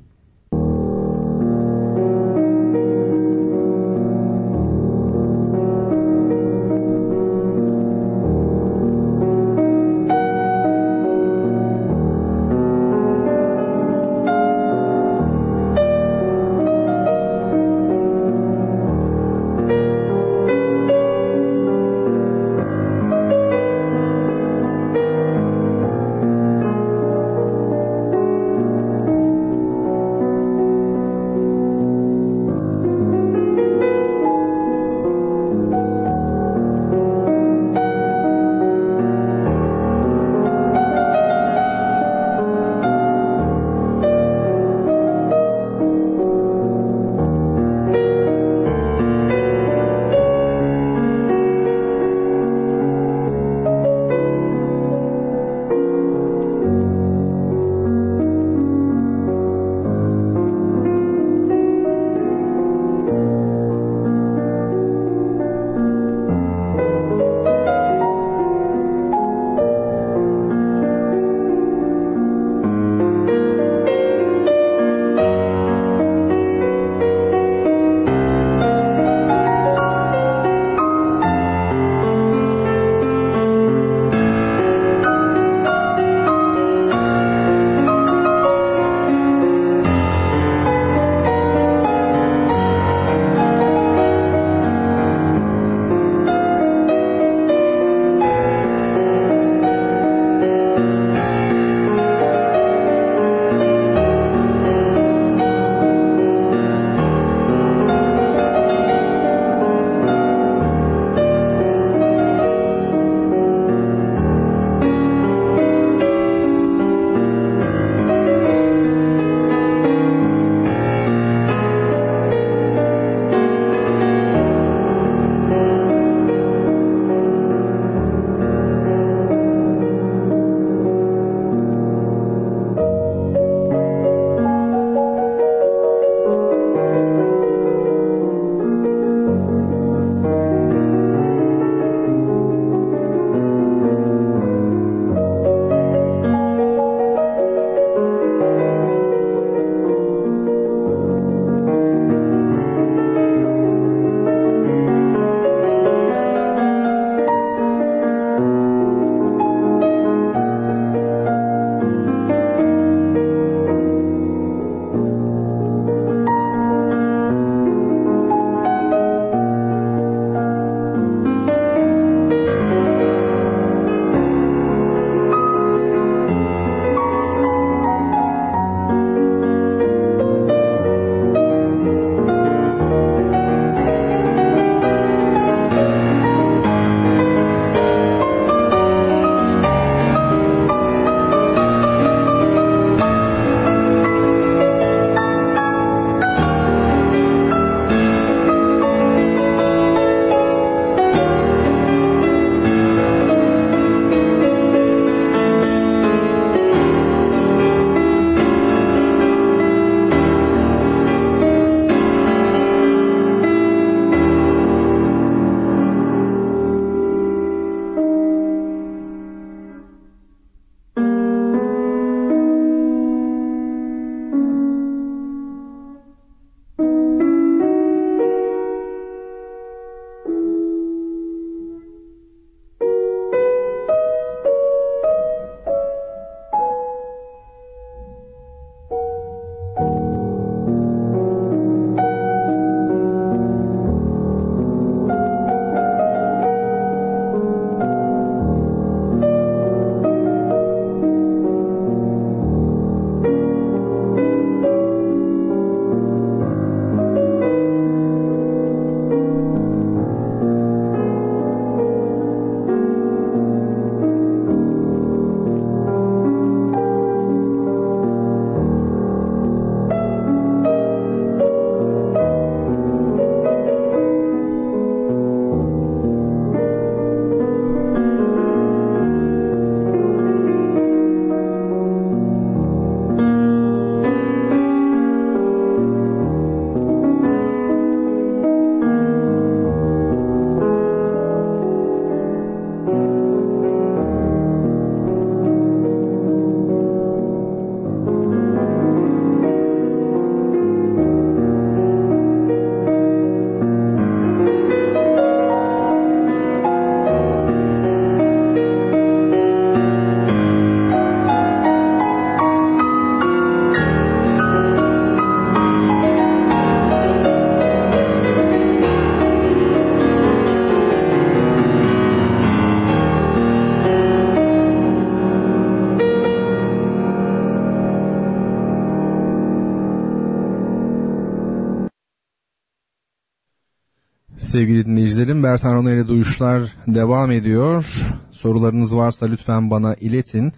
Sevgili dinleyicilerim Bertan Rona ile duyuşlar devam ediyor. Sorularınız varsa lütfen bana iletin.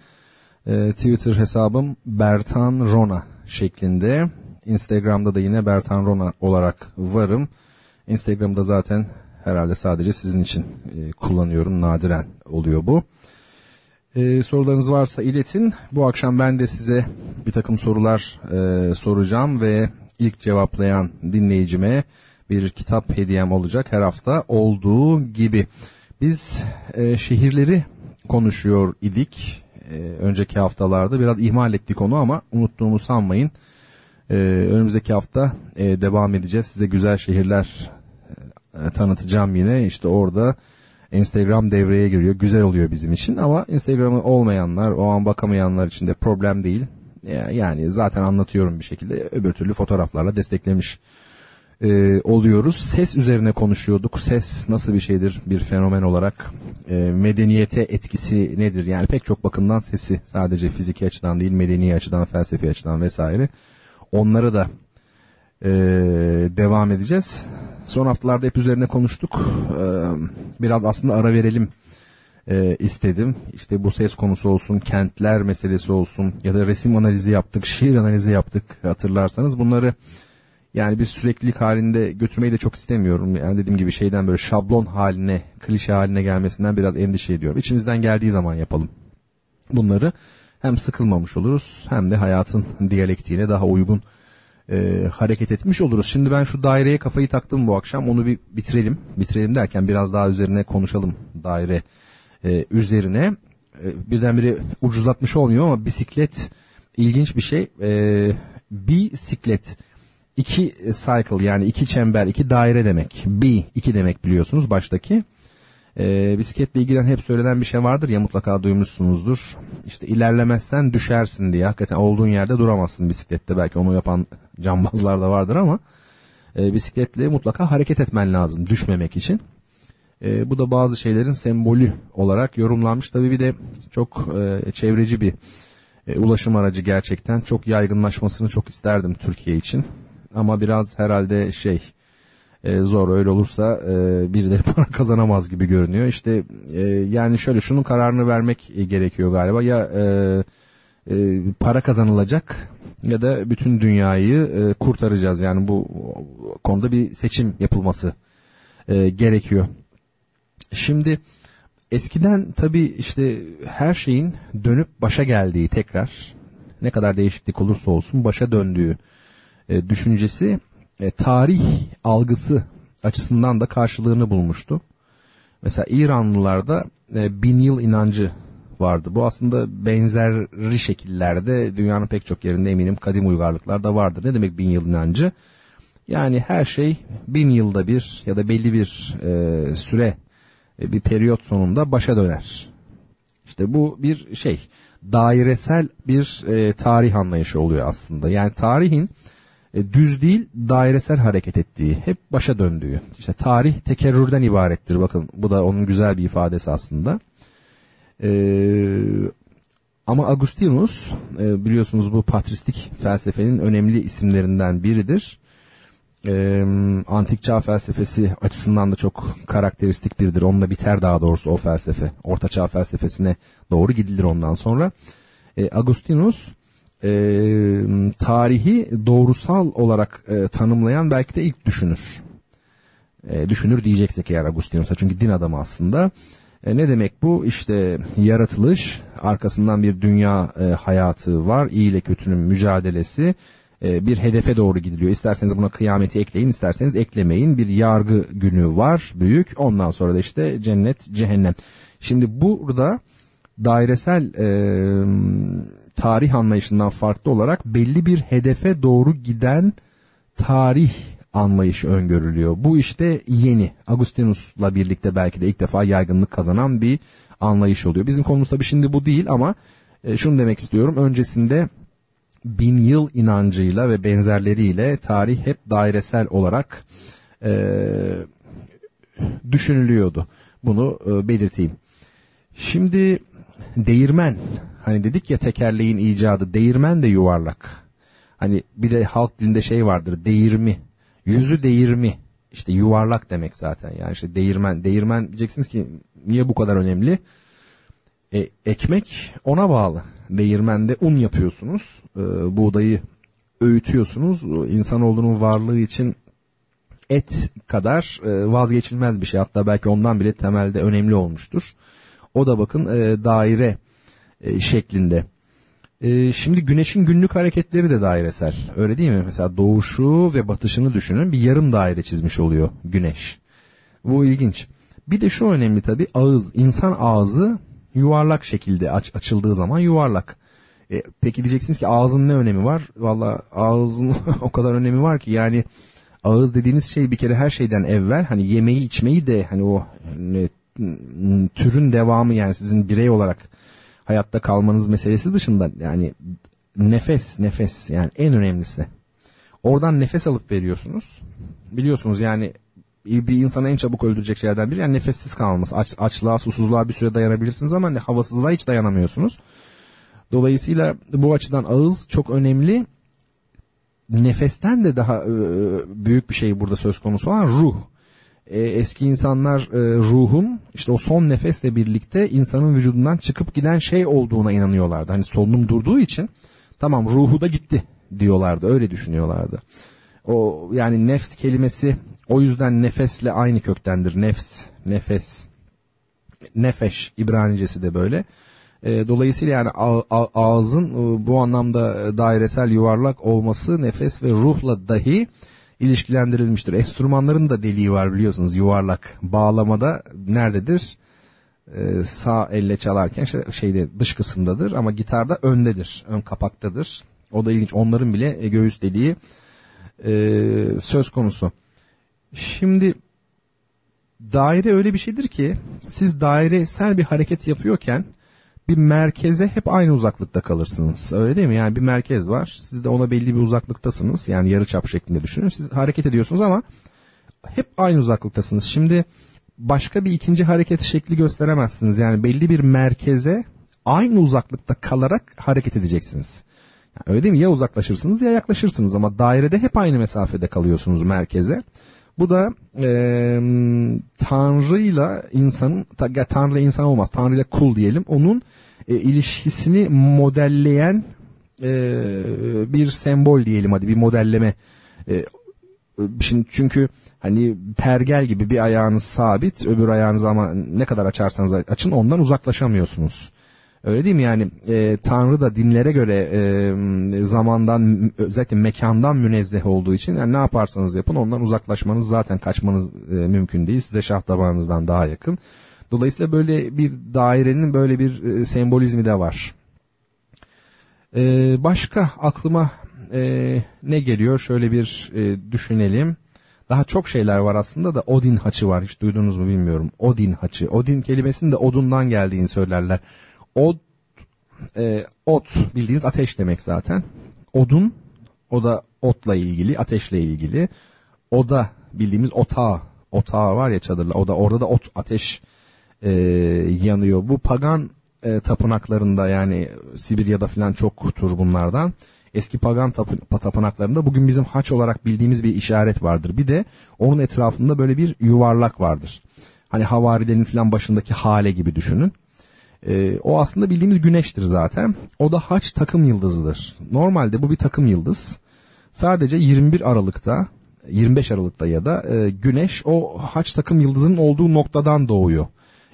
Ee, Twitter hesabım Bertan Rona şeklinde. Instagram'da da yine Bertan Rona olarak varım. Instagram'da zaten herhalde sadece sizin için e, kullanıyorum. Nadiren oluyor bu. Ee, sorularınız varsa iletin. Bu akşam ben de size bir takım sorular e, soracağım ve ilk cevaplayan dinleyicime bir kitap hediyem olacak her hafta olduğu gibi. Biz e, şehirleri konuşuyor idik e, önceki haftalarda biraz ihmal ettik onu ama unuttuğumu sanmayın. E, önümüzdeki hafta e, devam edeceğiz size güzel şehirler e, tanıtacağım yine işte orada Instagram devreye giriyor güzel oluyor bizim için ama Instagram'ı olmayanlar o an bakamayanlar için de problem değil. Yani zaten anlatıyorum bir şekilde öbür türlü fotoğraflarla desteklemiş e, oluyoruz. Ses üzerine konuşuyorduk. Ses nasıl bir şeydir bir fenomen olarak? E, medeniyete etkisi nedir? Yani pek çok bakımdan sesi sadece fiziki açıdan değil medeni açıdan, felsefi açıdan vesaire. Onları da e, devam edeceğiz. Son haftalarda hep üzerine konuştuk. E, biraz aslında ara verelim e, istedim. İşte bu ses konusu olsun, kentler meselesi olsun ya da resim analizi yaptık, şiir analizi yaptık hatırlarsanız bunları yani bir süreklilik halinde götürmeyi de çok istemiyorum. Yani dediğim gibi şeyden böyle şablon haline, klişe haline gelmesinden biraz endişe ediyorum. İçimizden geldiği zaman yapalım bunları. Hem sıkılmamış oluruz hem de hayatın diyalektiğine daha uygun e, hareket etmiş oluruz. Şimdi ben şu daireye kafayı taktım bu akşam. Onu bir bitirelim. Bitirelim derken biraz daha üzerine konuşalım daire e, üzerine. E, birdenbire ucuzlatmış olmuyor ama bisiklet ilginç bir şey. E, bisiklet iki cycle yani iki çember, iki daire demek. B iki demek biliyorsunuz baştaki. E, bisikletle ilgilen hep söylenen bir şey vardır ya mutlaka duymuşsunuzdur. İşte ilerlemezsen düşersin diye. Hakikaten olduğun yerde duramazsın bisiklette. Belki onu yapan cambazlar da vardır ama e, bisikletle mutlaka hareket etmen lazım düşmemek için. E, bu da bazı şeylerin sembolü olarak yorumlanmış. Tabii bir de çok e, çevreci bir e, ulaşım aracı gerçekten. Çok yaygınlaşmasını çok isterdim Türkiye için ama biraz herhalde şey e, zor öyle olursa e, birileri para kazanamaz gibi görünüyor. İşte e, yani şöyle şunun kararını vermek gerekiyor galiba ya e, e, para kazanılacak ya da bütün dünyayı e, kurtaracağız. Yani bu konuda bir seçim yapılması e, gerekiyor. Şimdi eskiden tabii işte her şeyin dönüp başa geldiği tekrar ne kadar değişiklik olursa olsun başa döndüğü e, düşüncesi e, tarih algısı açısından da karşılığını bulmuştu. Mesela İranlılarda e, bin yıl inancı vardı. Bu aslında benzeri şekillerde dünyanın pek çok yerinde eminim kadim uygarlıklarda vardır. Ne demek bin yıl inancı? Yani her şey bin yılda bir ya da belli bir e, süre e, bir periyot sonunda başa döner. İşte bu bir şey dairesel bir e, tarih anlayışı oluyor aslında. Yani tarihin e, düz değil dairesel hareket ettiği, hep başa döndüğü. İşte tarih tekerrürden ibarettir bakın bu da onun güzel bir ifadesi aslında. Ee, ama Agustinus e, biliyorsunuz bu patristik felsefenin önemli isimlerinden biridir. E, antik çağ felsefesi açısından da çok karakteristik biridir. Onunla biter daha doğrusu o felsefe. Orta çağ felsefesine doğru gidilir ondan sonra. E, Agustinus e, tarihi doğrusal olarak e, tanımlayan belki de ilk düşünür. E, düşünür diyeceksek eğer Agustinus'a çünkü din adamı aslında. E, ne demek bu? İşte yaratılış, arkasından bir dünya e, hayatı var, iyi ile kötünün mücadelesi, e, bir hedefe doğru gidiliyor. İsterseniz buna kıyameti ekleyin, isterseniz eklemeyin. Bir yargı günü var, büyük. Ondan sonra da işte cennet, cehennem. Şimdi burada dairesel e, tarih anlayışından farklı olarak belli bir hedefe doğru giden tarih anlayışı öngörülüyor. Bu işte yeni. Agustinus'la birlikte belki de ilk defa yaygınlık kazanan bir anlayış oluyor. Bizim konumuz tabii şimdi bu değil ama e, şunu demek istiyorum. Öncesinde bin yıl inancıyla ve benzerleriyle tarih hep dairesel olarak e, düşünülüyordu. Bunu e, belirteyim. Şimdi değirmen Hani dedik ya tekerleğin icadı değirmen de yuvarlak. Hani bir de halk dilinde şey vardır değirmi. Yüzü değirmi işte yuvarlak demek zaten. Yani işte değirmen. Değirmen diyeceksiniz ki niye bu kadar önemli? E, ekmek ona bağlı. Değirmende un yapıyorsunuz. E, buğdayı öğütüyorsunuz. İnsanoğlunun varlığı için et kadar e, vazgeçilmez bir şey. Hatta belki ondan bile temelde önemli olmuştur. O da bakın e, daire e, şeklinde. E, şimdi güneşin günlük hareketleri de dairesel. Öyle değil mi? Mesela doğuşu ve batışını düşünün. Bir yarım daire çizmiş oluyor güneş. Bu ilginç. Bir de şu önemli tabii ağız. İnsan ağzı yuvarlak şekilde aç, açıldığı zaman yuvarlak. E, peki diyeceksiniz ki ağzın ne önemi var? Valla ağzın o kadar önemi var ki yani ağız dediğiniz şey bir kere her şeyden evvel hani yemeği içmeyi de hani o hani, türün devamı yani sizin birey olarak hayatta kalmanız meselesi dışında yani nefes nefes yani en önemlisi. Oradan nefes alıp veriyorsunuz. Biliyorsunuz yani bir insanı en çabuk öldürecek şeylerden biri yani nefessiz kalması. Aç, açlığa, susuzluğa bir süre dayanabilirsiniz ama havasızlığa hiç dayanamıyorsunuz. Dolayısıyla bu açıdan ağız çok önemli. Nefesten de daha e, büyük bir şey burada söz konusu olan ruh. E, eski insanlar e, ruhun işte o son nefesle birlikte insanın vücudundan çıkıp giden şey olduğuna inanıyorlardı. Hani solunum durduğu için tamam ruhu da gitti diyorlardı. Öyle düşünüyorlardı. O yani nefs kelimesi o yüzden nefesle aynı köktendir. Nefs, nefes, nefeş İbranicesi de böyle. E, dolayısıyla yani ağzın e, bu anlamda dairesel yuvarlak olması nefes ve ruhla dahi ilişkilendirilmiştir. Enstrümanların da deliği var biliyorsunuz yuvarlak. Bağlamada nerededir? Ee, sağ elle çalarken şey, şeyde dış kısımdadır ama gitarda öndedir. Ön kapaktadır. O da ilginç. Onların bile göğüs deliği e, söz konusu. Şimdi daire öyle bir şeydir ki siz dairesel bir hareket yapıyorken bir merkeze hep aynı uzaklıkta kalırsınız. Öyle değil mi? Yani bir merkez var. Siz de ona belli bir uzaklıktasınız. Yani yarı çap şeklinde düşünün. Siz hareket ediyorsunuz ama hep aynı uzaklıktasınız. Şimdi başka bir ikinci hareket şekli gösteremezsiniz. Yani belli bir merkeze aynı uzaklıkta kalarak hareket edeceksiniz. Yani öyle değil mi? Ya uzaklaşırsınız ya yaklaşırsınız ama dairede hep aynı mesafede kalıyorsunuz merkeze. Bu da e, Tanrı'yla insanın, Tanrı insan olmaz, Tanrı ile kul diyelim, onun e, ilişkisini modelleyen e, bir sembol diyelim hadi bir modelleme. E, şimdi çünkü hani pergel gibi bir ayağınız sabit, öbür ayağınız ama ne kadar açarsanız açın ondan uzaklaşamıyorsunuz. Öyle değil mi yani e, Tanrı da dinlere göre e, zamandan özellikle mekandan münezzeh olduğu için yani ne yaparsanız yapın ondan uzaklaşmanız zaten kaçmanız e, mümkün değil. Size şah tabağınızdan daha yakın. Dolayısıyla böyle bir dairenin böyle bir e, sembolizmi de var. E, başka aklıma e, ne geliyor şöyle bir e, düşünelim. Daha çok şeyler var aslında da Odin haçı var hiç duydunuz mu bilmiyorum. Odin haçı. Odin kelimesinin de odundan geldiğini söylerler. Od, e, ot bildiğiniz ateş demek zaten. Odun, o da otla ilgili, ateşle ilgili. O da bildiğimiz otağı, otağı var ya çadırla, o da orada da ot, ateş e, yanıyor. Bu pagan e, tapınaklarında yani Sibirya'da falan çoktur bunlardan. Eski pagan tapın, tapınaklarında bugün bizim haç olarak bildiğimiz bir işaret vardır. Bir de onun etrafında böyle bir yuvarlak vardır. Hani havarilerin falan başındaki hale gibi düşünün. E, o aslında bildiğimiz güneştir zaten. O da haç takım yıldızıdır. Normalde bu bir takım yıldız. Sadece 21 Aralık'ta 25 Aralık'ta ya da e, güneş o haç takım yıldızının olduğu noktadan doğuyor.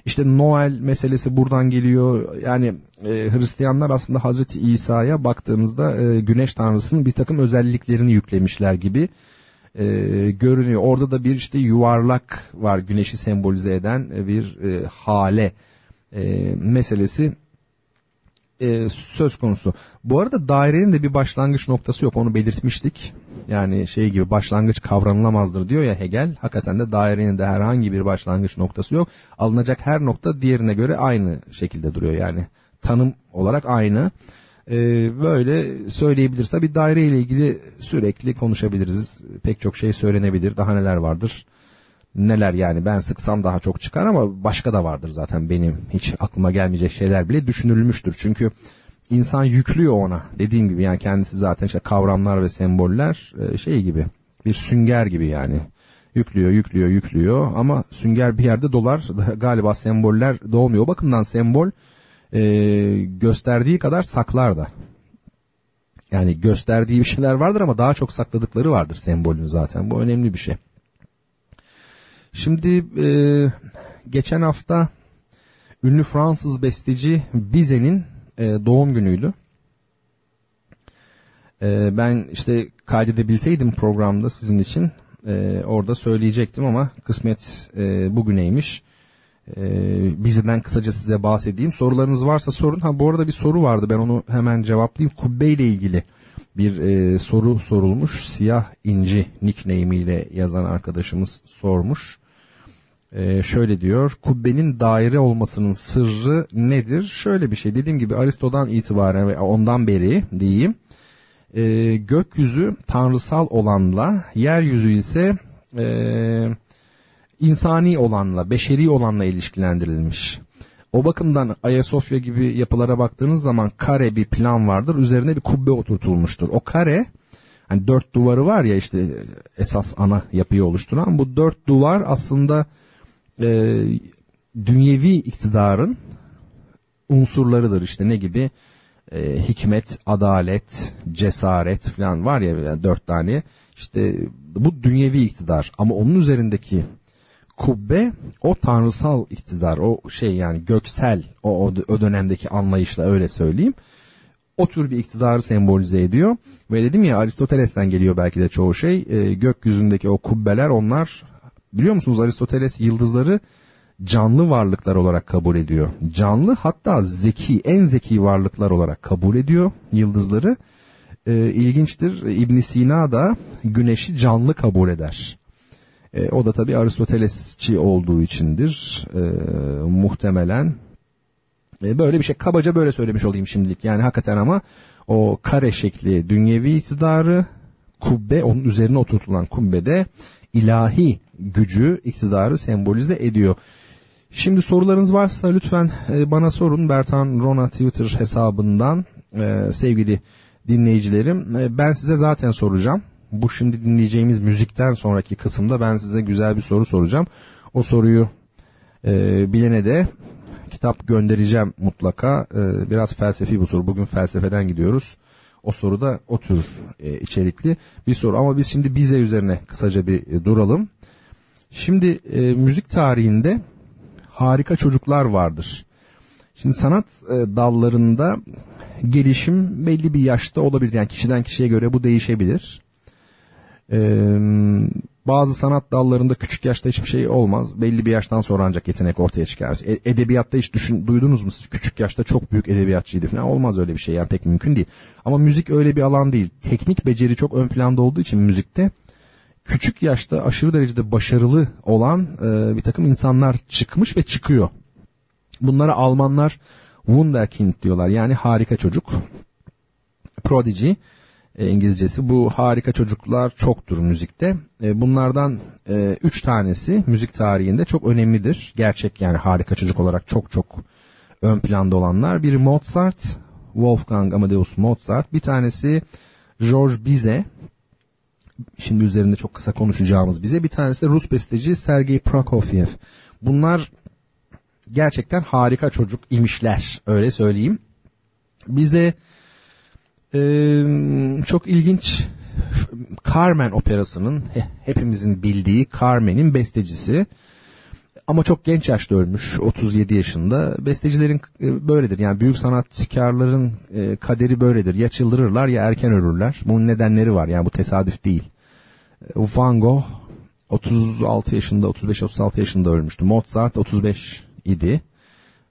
İşte Noel meselesi buradan geliyor. Yani e, Hristiyanlar aslında Hazreti İsa'ya baktığımızda e, güneş tanrısının bir takım özelliklerini yüklemişler gibi e, görünüyor. Orada da bir işte yuvarlak var güneşi sembolize eden e, bir e, hale e, meselesi e, söz konusu. Bu arada dairenin de bir başlangıç noktası yok onu belirtmiştik. Yani şey gibi başlangıç kavranılamazdır diyor ya Hegel. Hakikaten de dairenin de herhangi bir başlangıç noktası yok. Alınacak her nokta diğerine göre aynı şekilde duruyor yani. Tanım olarak aynı. Ee, böyle söyleyebiliriz. Tabi daire ile ilgili sürekli konuşabiliriz. Pek çok şey söylenebilir. Daha neler vardır neler yani ben sıksam daha çok çıkar ama başka da vardır zaten benim hiç aklıma gelmeyecek şeyler bile düşünülmüştür. Çünkü insan yüklüyor ona dediğim gibi yani kendisi zaten işte kavramlar ve semboller e, şey gibi bir sünger gibi yani Yüklüyor, yüklüyor, yüklüyor ama sünger bir yerde dolar. Galiba semboller doğmuyor. O bakımdan sembol e, gösterdiği kadar saklar da. Yani gösterdiği bir şeyler vardır ama daha çok sakladıkları vardır sembolün zaten. Bu önemli bir şey. Şimdi e, geçen hafta ünlü Fransız besteci Bizet'in e, doğum günüydü. E, ben işte kaydedebilseydim programda sizin için e, orada söyleyecektim ama kısmet e, bugüneymiş. E, Bizet'den kısaca size bahsedeyim. Sorularınız varsa sorun. Ha bu arada bir soru vardı ben onu hemen cevaplayayım. Kubbe ile ilgili bir e, soru sorulmuş. Siyah İnci nickname ile yazan arkadaşımız sormuş. E, şöyle diyor. Kubbenin daire olmasının sırrı nedir? Şöyle bir şey. Dediğim gibi Aristo'dan itibaren ve ondan beri diyeyim. E, gökyüzü tanrısal olanla, yeryüzü ise e, insani olanla, beşeri olanla ilişkilendirilmiş. O bakımdan Ayasofya gibi yapılara baktığınız zaman kare bir plan vardır. Üzerine bir kubbe oturtulmuştur. O kare hani dört duvarı var ya işte esas ana yapıyı oluşturan bu dört duvar aslında e, dünyevi iktidarın unsurlarıdır işte. Ne gibi? E, hikmet, adalet, cesaret falan var ya yani dört tane. İşte bu dünyevi iktidar. Ama onun üzerindeki kubbe o tanrısal iktidar o şey yani göksel o, o, dönemdeki anlayışla öyle söyleyeyim. O tür bir iktidarı sembolize ediyor. Ve dedim ya Aristoteles'ten geliyor belki de çoğu şey. E, gökyüzündeki o kubbeler onlar biliyor musunuz Aristoteles yıldızları canlı varlıklar olarak kabul ediyor. Canlı hatta zeki, en zeki varlıklar olarak kabul ediyor yıldızları. E, ilginçtir İbn Sina da güneşi canlı kabul eder. E, o da tabi Aristotelesçi olduğu içindir e, muhtemelen. E, böyle bir şey kabaca böyle söylemiş olayım şimdilik. Yani hakikaten ama o kare şekli dünyevi iktidarı kubbe onun üzerine oturtulan kubbede ilahi gücü iktidarı sembolize ediyor. Şimdi sorularınız varsa lütfen e, bana sorun Bertan Rona Twitter hesabından e, sevgili dinleyicilerim. E, ben size zaten soracağım. Bu şimdi dinleyeceğimiz müzikten sonraki kısımda ben size güzel bir soru soracağım. O soruyu bilene de kitap göndereceğim mutlaka. biraz felsefi bu soru. Bugün felsefeden gidiyoruz. O soru da o tür içerikli bir soru. Ama biz şimdi bize üzerine kısaca bir duralım. Şimdi müzik tarihinde harika çocuklar vardır. Şimdi sanat e, dallarında gelişim belli bir yaşta olabilir. Yani kişiden kişiye göre bu değişebilir. Ee, bazı sanat dallarında küçük yaşta hiçbir şey olmaz. Belli bir yaştan sonra ancak yetenek ortaya çıkar. E, edebiyatta hiç düşün, duydunuz mu siz? Küçük yaşta çok büyük edebiyatçıydı falan. Olmaz öyle bir şey yani pek mümkün değil. Ama müzik öyle bir alan değil. Teknik beceri çok ön planda olduğu için müzikte küçük yaşta aşırı derecede başarılı olan e, bir takım insanlar çıkmış ve çıkıyor. Bunlara Almanlar Wunderkind diyorlar yani harika çocuk. Prodigy e, İngilizcesi bu harika çocuklar çoktur müzikte. E, bunlardan e, üç tanesi müzik tarihinde çok önemlidir. Gerçek yani harika çocuk olarak çok çok ön planda olanlar. Biri Mozart, Wolfgang Amadeus Mozart. Bir tanesi George Bizet şimdi üzerinde çok kısa konuşacağımız bize. Bir tanesi de Rus besteci Sergei Prokofiev. Bunlar gerçekten harika çocuk imişler öyle söyleyeyim. Bize e, çok ilginç Carmen operasının hepimizin bildiği Carmen'in bestecisi ama çok genç yaşta ölmüş 37 yaşında. Bestecilerin e, böyledir yani büyük sanatkarların e, kaderi böyledir. Ya çıldırırlar ya erken ölürler. Bunun nedenleri var yani bu tesadüf değil. E, Van Gogh 36 yaşında 35-36 yaşında ölmüştü. Mozart 35 idi.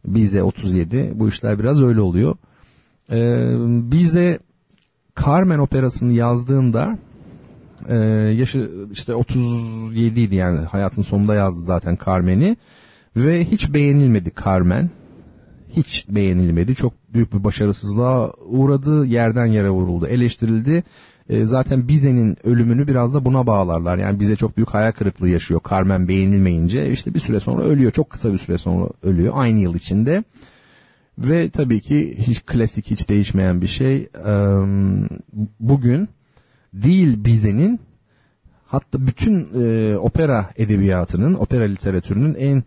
Bize 37. Bu işler biraz öyle oluyor. Bize Carmen operasını yazdığında ee, yaşı işte 37 idi yani hayatın sonunda yazdı zaten Carmen'i. Ve hiç beğenilmedi Carmen. Hiç beğenilmedi. Çok büyük bir başarısızlığa uğradı. Yerden yere vuruldu. Eleştirildi. Ee, zaten Bize'nin ölümünü biraz da buna bağlarlar. Yani bize çok büyük hayal kırıklığı yaşıyor. Carmen beğenilmeyince işte bir süre sonra ölüyor. Çok kısa bir süre sonra ölüyor. Aynı yıl içinde. Ve tabii ki hiç klasik hiç değişmeyen bir şey. Ee, bugün değil Bize'nin hatta bütün e, opera edebiyatının, opera literatürünün en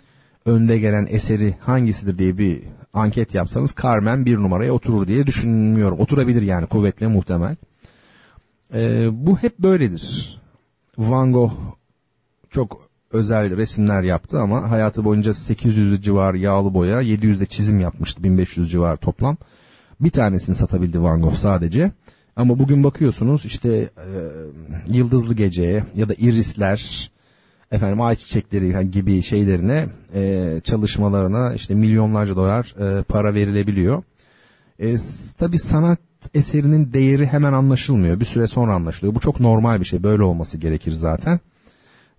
önde gelen eseri hangisidir diye bir anket yapsanız Carmen bir numaraya oturur diye düşünmüyorum. Oturabilir yani kuvvetle muhtemel. E, bu hep böyledir. Van Gogh çok özel resimler yaptı ama hayatı boyunca 800 civar yağlı boya, 700 de çizim yapmıştı 1500 civar toplam. Bir tanesini satabildi Van Gogh sadece. Ama bugün bakıyorsunuz işte e, Yıldızlı Gece ya da Irisler, efendim ay çiçekleri gibi şeylerine e, çalışmalarına işte milyonlarca dolar e, para verilebiliyor. E, tabii sanat eserinin değeri hemen anlaşılmıyor. Bir süre sonra anlaşılıyor. Bu çok normal bir şey. Böyle olması gerekir zaten.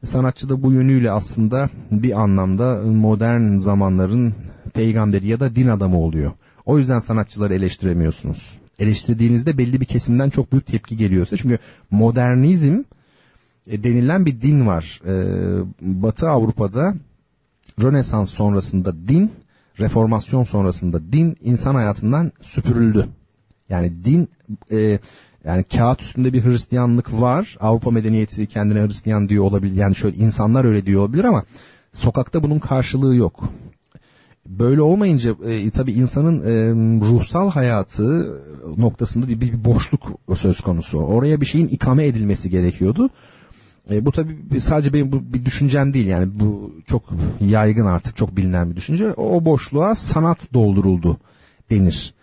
Sanatçı da bu yönüyle aslında bir anlamda modern zamanların peygamberi ya da din adamı oluyor. O yüzden sanatçıları eleştiremiyorsunuz. Eleştirdiğinizde belli bir kesimden çok büyük tepki geliyorsa. Çünkü modernizm e, denilen bir din var. E, Batı Avrupa'da Rönesans sonrasında din, reformasyon sonrasında din insan hayatından süpürüldü. Yani din e, yani kağıt üstünde bir Hristiyanlık var. Avrupa medeniyeti kendine Hristiyan diyor olabilir. Yani şöyle insanlar öyle diyor olabilir ama sokakta bunun karşılığı yok. Böyle olmayınca e, tabii insanın e, ruhsal hayatı noktasında bir, bir boşluk söz konusu. Oraya bir şeyin ikame edilmesi gerekiyordu. E, bu tabii sadece benim bu bir düşüncem değil yani bu çok yaygın artık çok bilinen bir düşünce. O boşluğa sanat dolduruldu denir.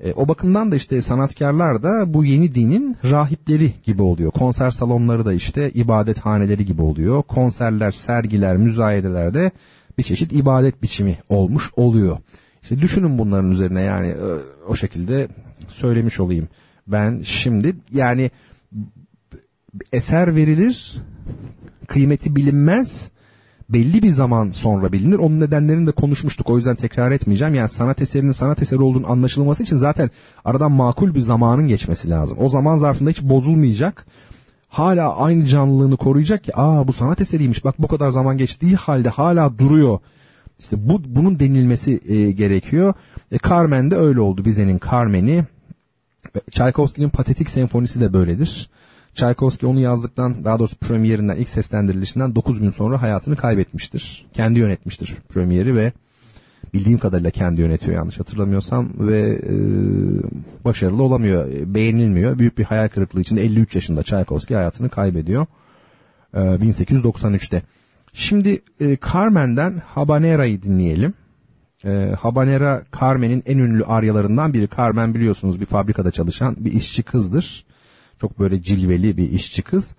E, o bakımdan da işte sanatkarlar da bu yeni dinin rahipleri gibi oluyor. Konser salonları da işte ibadethaneleri gibi oluyor. Konserler, sergiler, müzayedeler de bir çeşit ibadet biçimi olmuş oluyor. İşte düşünün bunların üzerine yani e, o şekilde söylemiş olayım. Ben şimdi yani eser verilir, kıymeti bilinmez, belli bir zaman sonra bilinir. Onun nedenlerini de konuşmuştuk. O yüzden tekrar etmeyeceğim. Yani sanat eserinin sanat eseri olduğunu anlaşılması için zaten aradan makul bir zamanın geçmesi lazım. O zaman zarfında hiç bozulmayacak. Hala aynı canlılığını koruyacak ki aa bu sanat eseriymiş bak bu kadar zaman geçtiği halde hala duruyor. İşte bu bunun denilmesi e, gerekiyor. E, Carmen de öyle oldu. Bize'nin Carmen'i. Tchaikovsky'nin Patetik Senfonisi de böyledir. Tchaikovsky onu yazdıktan daha doğrusu premierinden ilk seslendirilişinden 9 gün sonra hayatını kaybetmiştir. Kendi yönetmiştir premieri ve bildiğim kadarıyla kendi yönetiyor yanlış hatırlamıyorsam ve e, başarılı olamıyor, beğenilmiyor. Büyük bir hayal kırıklığı içinde 53 yaşında Tchaikovsky hayatını kaybediyor e, 1893'te. Şimdi e, Carmen'den Habanera'yı dinleyelim. E, Habanera Carmen'in en ünlü aryalarından biri. Carmen biliyorsunuz bir fabrikada çalışan bir işçi kızdır. Çok böyle cilveli bir işçi kız.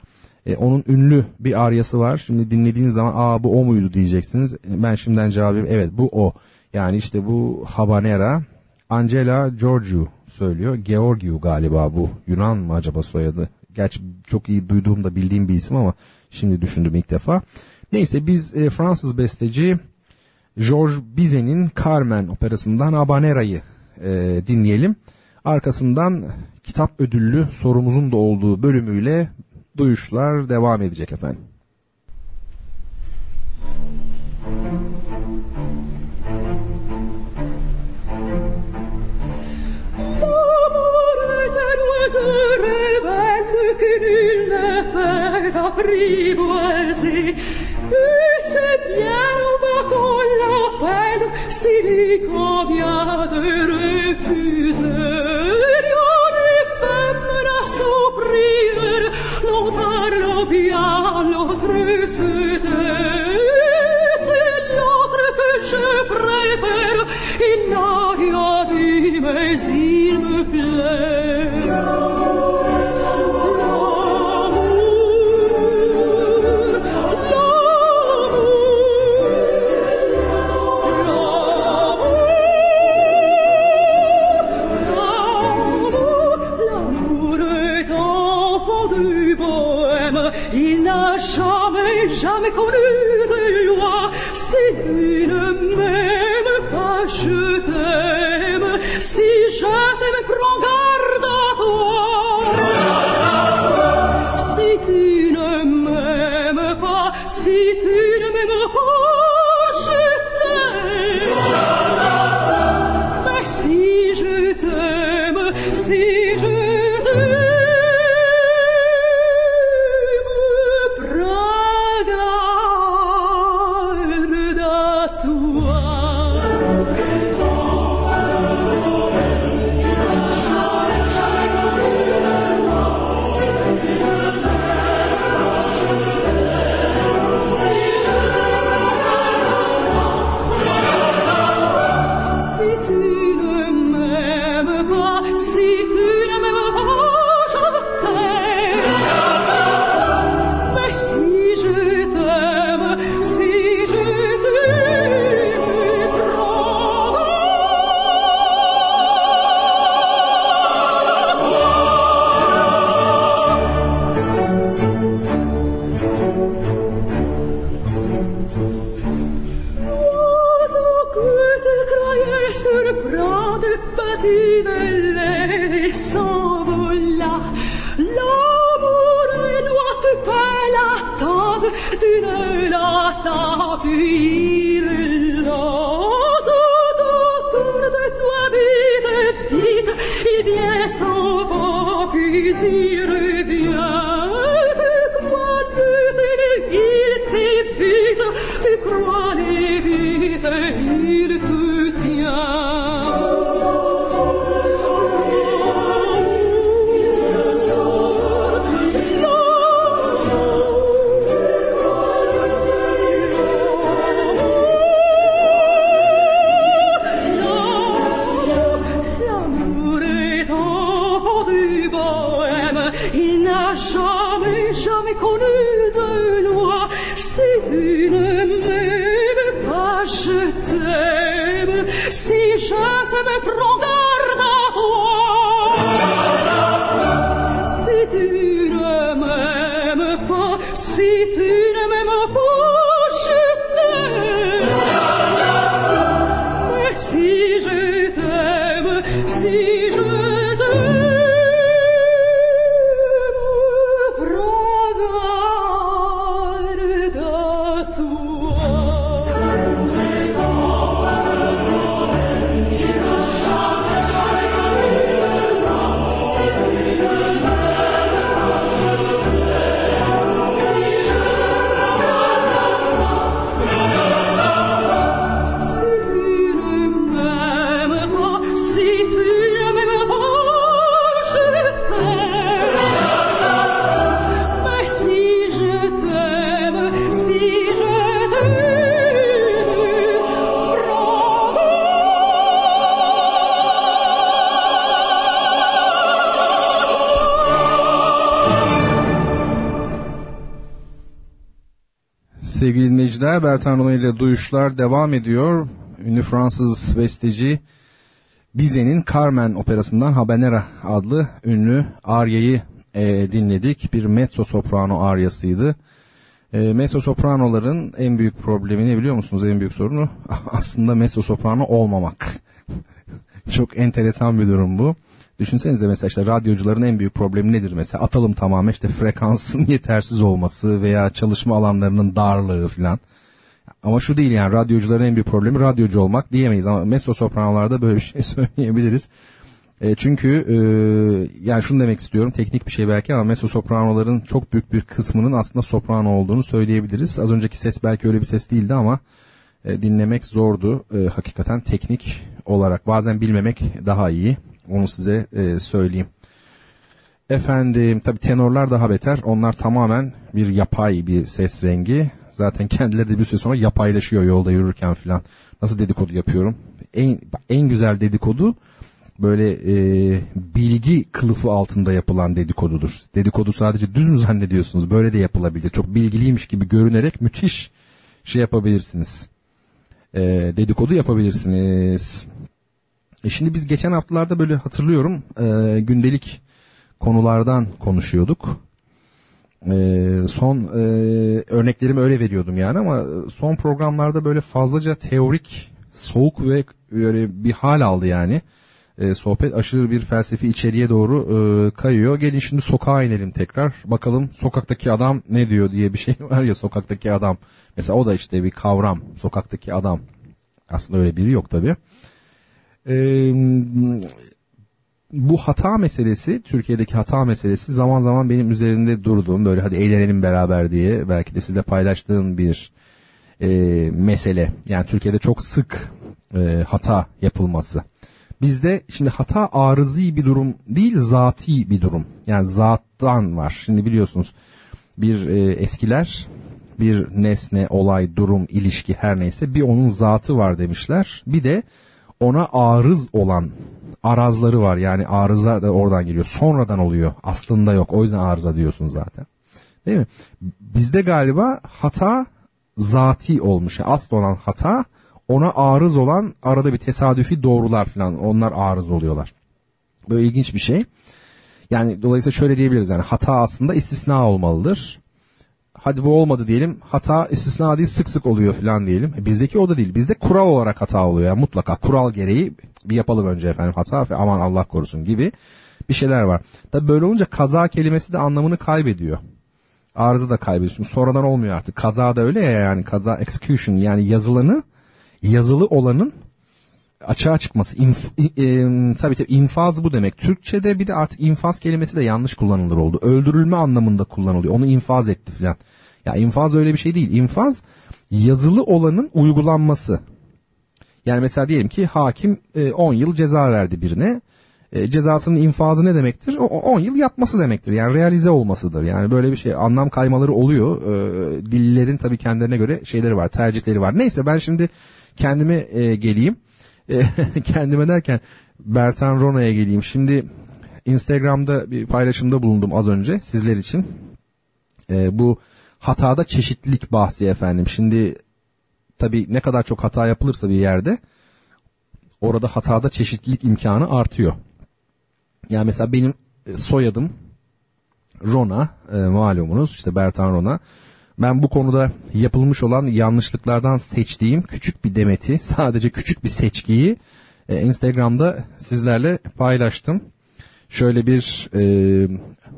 E, onun ünlü bir aryası var. Şimdi dinlediğiniz zaman aa bu o muydu diyeceksiniz. Ben şimdiden cevap vereyim. Evet bu o. Yani işte bu Habanera Angela Georgiou söylüyor. Georgiou galiba bu. Yunan mı acaba soyadı? Gerçi çok iyi duyduğumda bildiğim bir isim ama şimdi düşündüm ilk defa. Neyse biz e, Fransız besteci Georges Bizet'in Carmen operasından Habanera'yı e, dinleyelim. Arkasından kitap ödüllü sorumuzun da olduğu bölümüyle duyuşlar devam edecek efendim. arrivo e si e se piano va con la pelle si ricorda sevgili dinleyiciler. Bertan Rona ile Duyuşlar devam ediyor. Ünlü Fransız besteci Bizet'in Carmen operasından Habanera adlı ünlü aryayı e, dinledik. Bir mezzo soprano aryasıydı. E, mezzo sopranoların en büyük problemi ne biliyor musunuz? En büyük sorunu aslında mezzo soprano olmamak. Çok enteresan bir durum bu. Düşünsenize mesela işte radyocuların en büyük problemi nedir mesela? Atalım tamamen işte frekansın yetersiz olması veya çalışma alanlarının darlığı filan. Ama şu değil yani radyocuların en büyük problemi radyocu olmak diyemeyiz ama mezzo sopranolarda böyle bir şey söyleyebiliriz. E, çünkü e, yani şunu demek istiyorum teknik bir şey belki ama mezzo sopranoların çok büyük bir kısmının aslında soprano olduğunu söyleyebiliriz. Az önceki ses belki öyle bir ses değildi ama e, dinlemek zordu e, hakikaten teknik olarak. Bazen bilmemek daha iyi. Onu size e, söyleyeyim. Efendim tabi tenorlar daha beter. Onlar tamamen bir yapay bir ses rengi. Zaten kendileri de bir süre sonra yapaylaşıyor yolda yürürken filan. Nasıl dedikodu yapıyorum? En, en güzel dedikodu böyle e, bilgi kılıfı altında yapılan dedikodudur. Dedikodu sadece düz mü zannediyorsunuz? Böyle de yapılabilir. Çok bilgiliymiş gibi görünerek müthiş şey yapabilirsiniz. E, dedikodu yapabilirsiniz. E şimdi biz geçen haftalarda böyle hatırlıyorum e, gündelik konulardan konuşuyorduk. E, son e, örneklerimi öyle veriyordum yani ama son programlarda böyle fazlaca teorik, soğuk ve böyle bir hal aldı yani. E, sohbet aşırı bir felsefi içeriye doğru e, kayıyor. Gelin şimdi sokağa inelim tekrar. Bakalım sokaktaki adam ne diyor diye bir şey var ya sokaktaki adam. Mesela o da işte bir kavram. Sokaktaki adam. Aslında öyle biri yok tabii e, bu hata meselesi, Türkiye'deki hata meselesi zaman zaman benim üzerinde durduğum böyle hadi eğlenelim beraber diye belki de sizle paylaştığım bir e, mesele. Yani Türkiye'de çok sık e, hata yapılması. Bizde şimdi hata arızi bir durum değil zati bir durum. Yani zattan var. Şimdi biliyorsunuz bir e, eskiler bir nesne, olay, durum, ilişki her neyse bir onun zatı var demişler. Bir de ona arız olan arazları var. Yani arıza da oradan geliyor. Sonradan oluyor. Aslında yok. O yüzden arıza diyorsun zaten. Değil mi? Bizde galiba hata zati olmuş. Asıl olan hata ona arız olan arada bir tesadüfi doğrular falan. Onlar arız oluyorlar. Böyle ilginç bir şey. Yani dolayısıyla şöyle diyebiliriz yani hata aslında istisna olmalıdır. Hadi bu olmadı diyelim. Hata istisna değil sık sık oluyor falan diyelim. E, bizdeki o da değil. Bizde kural olarak hata oluyor. Yani mutlaka kural gereği bir yapalım önce efendim hata ve aman Allah korusun gibi bir şeyler var. Tabi böyle olunca kaza kelimesi de anlamını kaybediyor. Arıza da kaybediyorsun. Sonradan olmuyor artık. Kaza da öyle ya yani kaza execution yani yazılanı yazılı olanın açığa çıkması. İnf, e, tabii tabii infaz bu demek. Türkçe'de bir de artık infaz kelimesi de yanlış kullanılır oldu. Öldürülme anlamında kullanılıyor. Onu infaz etti filan. Ya infaz öyle bir şey değil. İnfaz yazılı olanın uygulanması. Yani mesela diyelim ki hakim 10 e, yıl ceza verdi birine. E, cezasının infazı ne demektir? O 10 yıl yatması demektir. Yani realize olmasıdır. Yani böyle bir şey anlam kaymaları oluyor. E, dillerin tabii kendilerine göre şeyleri var, tercihleri var. Neyse ben şimdi kendime e, geleyim. E, kendime derken Bertan Rona'ya geleyim. Şimdi Instagram'da bir paylaşımda bulundum az önce sizler için. E, bu hatada çeşitlilik bahsi efendim. Şimdi tabii ne kadar çok hata yapılırsa bir yerde orada hatada çeşitlilik imkanı artıyor. Yani mesela benim e, soyadım Rona e, malumunuz işte Bertan Rona. Ben bu konuda yapılmış olan yanlışlıklardan seçtiğim küçük bir demeti sadece küçük bir seçkiyi e, Instagram'da sizlerle paylaştım. Şöyle bir e,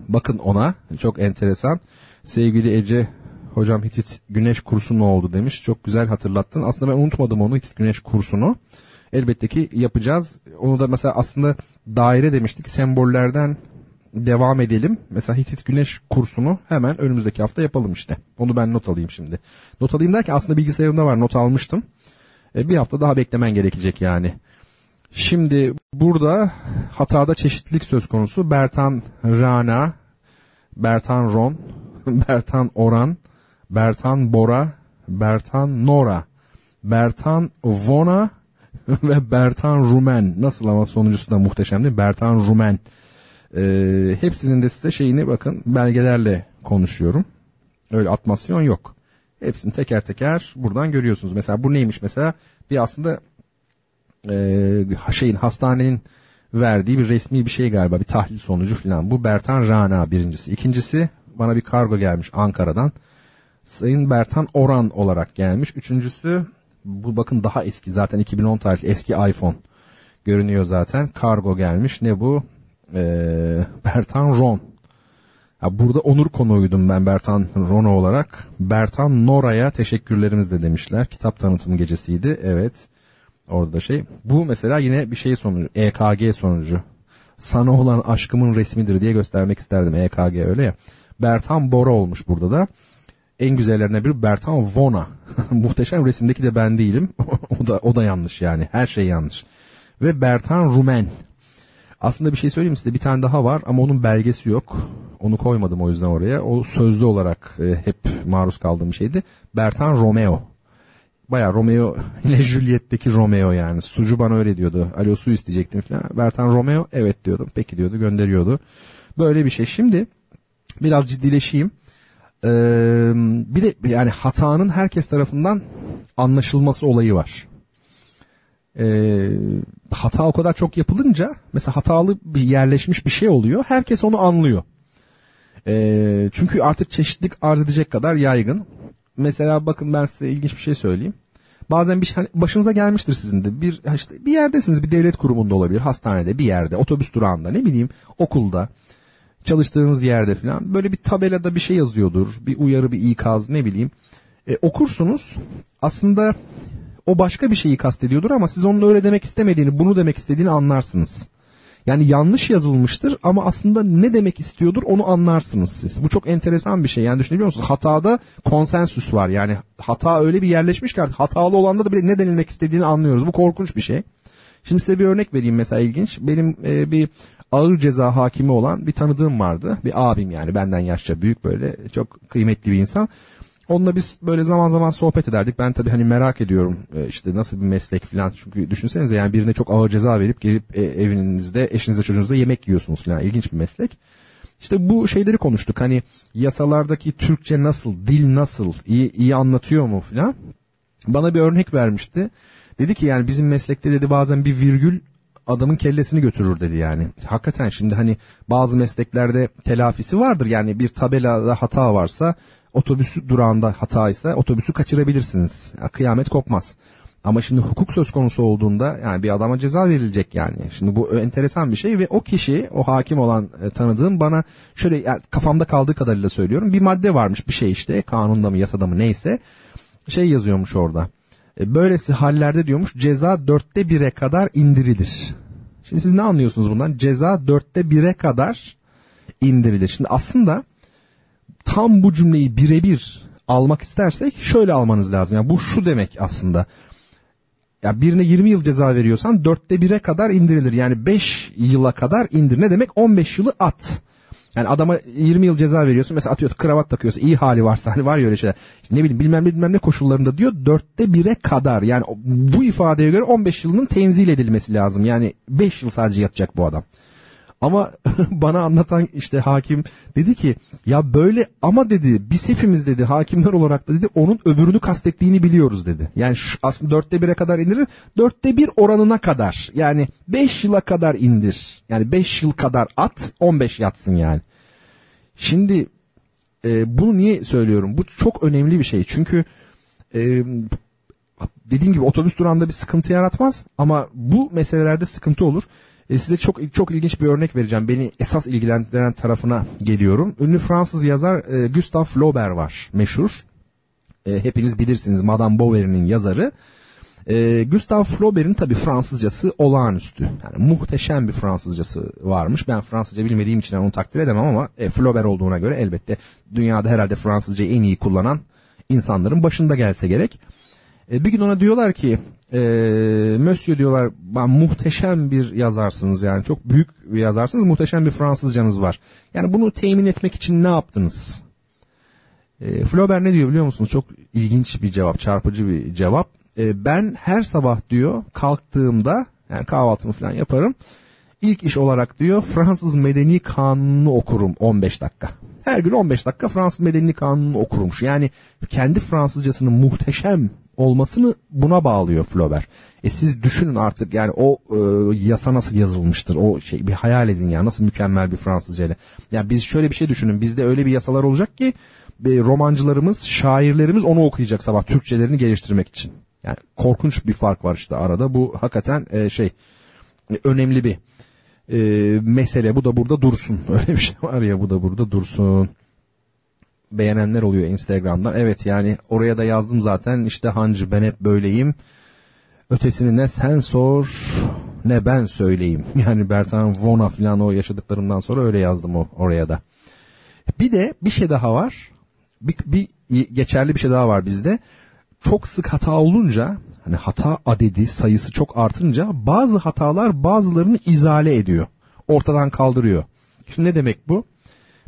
bakın ona çok enteresan. Sevgili Ece hocam Hitit Güneş kursu ne oldu demiş. Çok güzel hatırlattın. Aslında ben unutmadım onu Hitit Güneş kursunu elbette ki yapacağız. Onu da mesela aslında daire demiştik. Sembollerden devam edelim. Mesela Hitit Güneş kursunu hemen önümüzdeki hafta yapalım işte. Onu ben not alayım şimdi. Not alayım derken aslında bilgisayarımda var not almıştım. E, bir hafta daha beklemen gerekecek yani. Şimdi burada hatada çeşitlilik söz konusu. Bertan Rana, Bertan Ron, Bertan Oran, Bertan Bora, Bertan Nora, Bertan Vona, ve Bertan Rumen. Nasıl ama sonuncusu da muhteşem değil mi? Bertan Rumen. Ee, hepsinin de size şeyini bakın belgelerle konuşuyorum. Öyle atmasyon yok. Hepsini teker teker buradan görüyorsunuz. Mesela bu neymiş mesela? Bir aslında e, şeyin hastanenin verdiği bir resmi bir şey galiba bir tahlil sonucu falan. Bu Bertan Rana birincisi. İkincisi bana bir kargo gelmiş Ankara'dan. Sayın Bertan Oran olarak gelmiş. Üçüncüsü bu bakın daha eski zaten 2010 tarihli eski iPhone görünüyor zaten. Kargo gelmiş. Ne bu? Ee, Bertan Ron. Ya burada onur konuğuydum ben Bertan Rono olarak. Bertan Nora'ya teşekkürlerimiz de demişler. Kitap tanıtım gecesiydi. Evet. Orada da şey. Bu mesela yine bir şey sonucu. EKG sonucu. Sana olan aşkımın resmidir diye göstermek isterdim. EKG öyle ya. Bertan Bora olmuş burada da en güzellerine biri Bertan Vona. Muhteşem resimdeki de ben değilim. o da o da yanlış yani. Her şey yanlış. Ve Bertan Rumen. Aslında bir şey söyleyeyim size bir tane daha var ama onun belgesi yok. Onu koymadım o yüzden oraya. O sözlü olarak e, hep maruz kaldığım şeydi. Bertan Romeo. Baya Romeo ile Juliet'teki Romeo yani. Sucu bana öyle diyordu. Alo su isteyecektim falan. Bertan Romeo evet diyordum. Peki diyordu gönderiyordu. Böyle bir şey. Şimdi biraz ciddileşeyim. Ee, bir de yani hatanın herkes tarafından anlaşılması olayı var. Ee, hata o kadar çok yapılınca mesela hatalı bir yerleşmiş bir şey oluyor. Herkes onu anlıyor. Ee, çünkü artık çeşitlilik arz edecek kadar yaygın. Mesela bakın ben size ilginç bir şey söyleyeyim. Bazen bir şey, hani başınıza gelmiştir sizin de. Bir işte bir yerdesiniz, bir devlet kurumunda olabilir, hastanede, bir yerde, otobüs durağında, ne bileyim, okulda çalıştığınız yerde falan böyle bir tabelada bir şey yazıyordur. Bir uyarı, bir ikaz ne bileyim. E, okursunuz aslında o başka bir şeyi kastediyordur ama siz onun öyle demek istemediğini, bunu demek istediğini anlarsınız. Yani yanlış yazılmıştır ama aslında ne demek istiyordur onu anlarsınız siz. Bu çok enteresan bir şey. Yani düşünebiliyor musunuz? Hatada konsensüs var. Yani hata öyle bir yerleşmiş ki hatalı olanda da bile ne denilmek istediğini anlıyoruz. Bu korkunç bir şey. Şimdi size bir örnek vereyim mesela ilginç. Benim e, bir ağır ceza hakimi olan bir tanıdığım vardı. Bir abim yani benden yaşça büyük böyle çok kıymetli bir insan. Onunla biz böyle zaman zaman sohbet ederdik. Ben tabii hani merak ediyorum e, işte nasıl bir meslek falan. Çünkü düşünsenize yani birine çok ağır ceza verip gelip e, evinizde eşinizle çocuğunuzla yemek yiyorsunuz falan. İlginç bir meslek. İşte bu şeyleri konuştuk. Hani yasalardaki Türkçe nasıl, dil nasıl, iyi, iyi anlatıyor mu falan. Bana bir örnek vermişti. Dedi ki yani bizim meslekte dedi bazen bir virgül adamın kellesini götürür dedi yani. Hakikaten şimdi hani bazı mesleklerde telafisi vardır yani bir tabelada hata varsa otobüs durağında hata ise otobüsü kaçırabilirsiniz. Ya, kıyamet kopmaz. Ama şimdi hukuk söz konusu olduğunda yani bir adama ceza verilecek yani. Şimdi bu enteresan bir şey ve o kişi o hakim olan e, tanıdığım bana şöyle yani kafamda kaldığı kadarıyla söylüyorum. Bir madde varmış bir şey işte kanunda mı yasada mı neyse şey yazıyormuş orada. E, böylesi hallerde diyormuş ceza dörtte bire kadar indirilir. Şimdi siz ne anlıyorsunuz bundan? Ceza dörtte bire kadar indirilir. Şimdi aslında tam bu cümleyi birebir almak istersek şöyle almanız lazım. Yani bu şu demek aslında. Ya birine 20 yıl ceza veriyorsan dörtte bire kadar indirilir. Yani 5 yıla kadar indir. Ne demek? 15 yılı at. Yani adama 20 yıl ceza veriyorsun. Mesela atıyor kravat takıyorsa iyi hali varsa hani var ya öyle şeyler. İşte ne bileyim bilmem ne bilmem ne koşullarında diyor dörtte bire kadar. Yani bu ifadeye göre 15 yılının tenzil edilmesi lazım. Yani 5 yıl sadece yatacak bu adam. Ama bana anlatan işte hakim dedi ki ya böyle ama dedi biz hepimiz dedi hakimler olarak da dedi onun öbürünü kastettiğini biliyoruz dedi. Yani şu, aslında dörtte bire kadar indirir dörtte bir oranına kadar yani beş yıla kadar indir. Yani beş yıl kadar at on beş yatsın yani. Şimdi e, bunu niye söylüyorum? Bu çok önemli bir şey çünkü e, dediğim gibi otobüs durağında bir sıkıntı yaratmaz ama bu meselelerde sıkıntı olur. E, size çok çok ilginç bir örnek vereceğim. Beni esas ilgilendiren tarafına geliyorum. Ünlü Fransız yazar e, Gustave Flaubert var meşhur. E, hepiniz bilirsiniz Madame Bovary'nin yazarı. E, Gustave Flaubert'in tabi Fransızcası olağanüstü. Yani muhteşem bir Fransızcası varmış. Ben Fransızca bilmediğim için onu takdir edemem ama e, Flaubert olduğuna göre elbette dünyada herhalde Fransızcayı en iyi kullanan insanların başında gelse gerek. E, bir gün ona diyorlar ki e, Monsieur diyorlar ben muhteşem bir yazarsınız yani çok büyük bir yazarsınız muhteşem bir Fransızcanız var. Yani bunu temin etmek için ne yaptınız? E, Flaubert ne diyor biliyor musunuz? Çok ilginç bir cevap, çarpıcı bir cevap. E, ben her sabah diyor kalktığımda yani kahvaltımı falan yaparım. İlk iş olarak diyor Fransız Medeni Kanunu'nu okurum 15 dakika. Her gün 15 dakika Fransız Medeni Kanunu'nu okurmuş. Yani kendi Fransızcasının muhteşem olmasını buna bağlıyor Flaubert. E siz düşünün artık yani o e, yasa nasıl yazılmıştır o şey bir hayal edin ya nasıl mükemmel bir Fransızca ile. Yani biz şöyle bir şey düşünün bizde öyle bir yasalar olacak ki e, romancılarımız şairlerimiz onu okuyacak sabah Türkçelerini geliştirmek için. Yani korkunç bir fark var işte arada bu hakikaten e, şey önemli bir e, mesele bu da burada dursun öyle bir şey var ya bu da burada dursun beğenenler oluyor Instagram'dan. Evet yani oraya da yazdım zaten işte hancı ben hep böyleyim. Ötesini ne sen sor ne ben söyleyeyim. Yani Bertan Vona falan o yaşadıklarımdan sonra öyle yazdım o, oraya da. Bir de bir şey daha var. Bir, bir geçerli bir şey daha var bizde. Çok sık hata olunca hani hata adedi sayısı çok artınca bazı hatalar bazılarını izale ediyor. Ortadan kaldırıyor. Şimdi ne demek bu?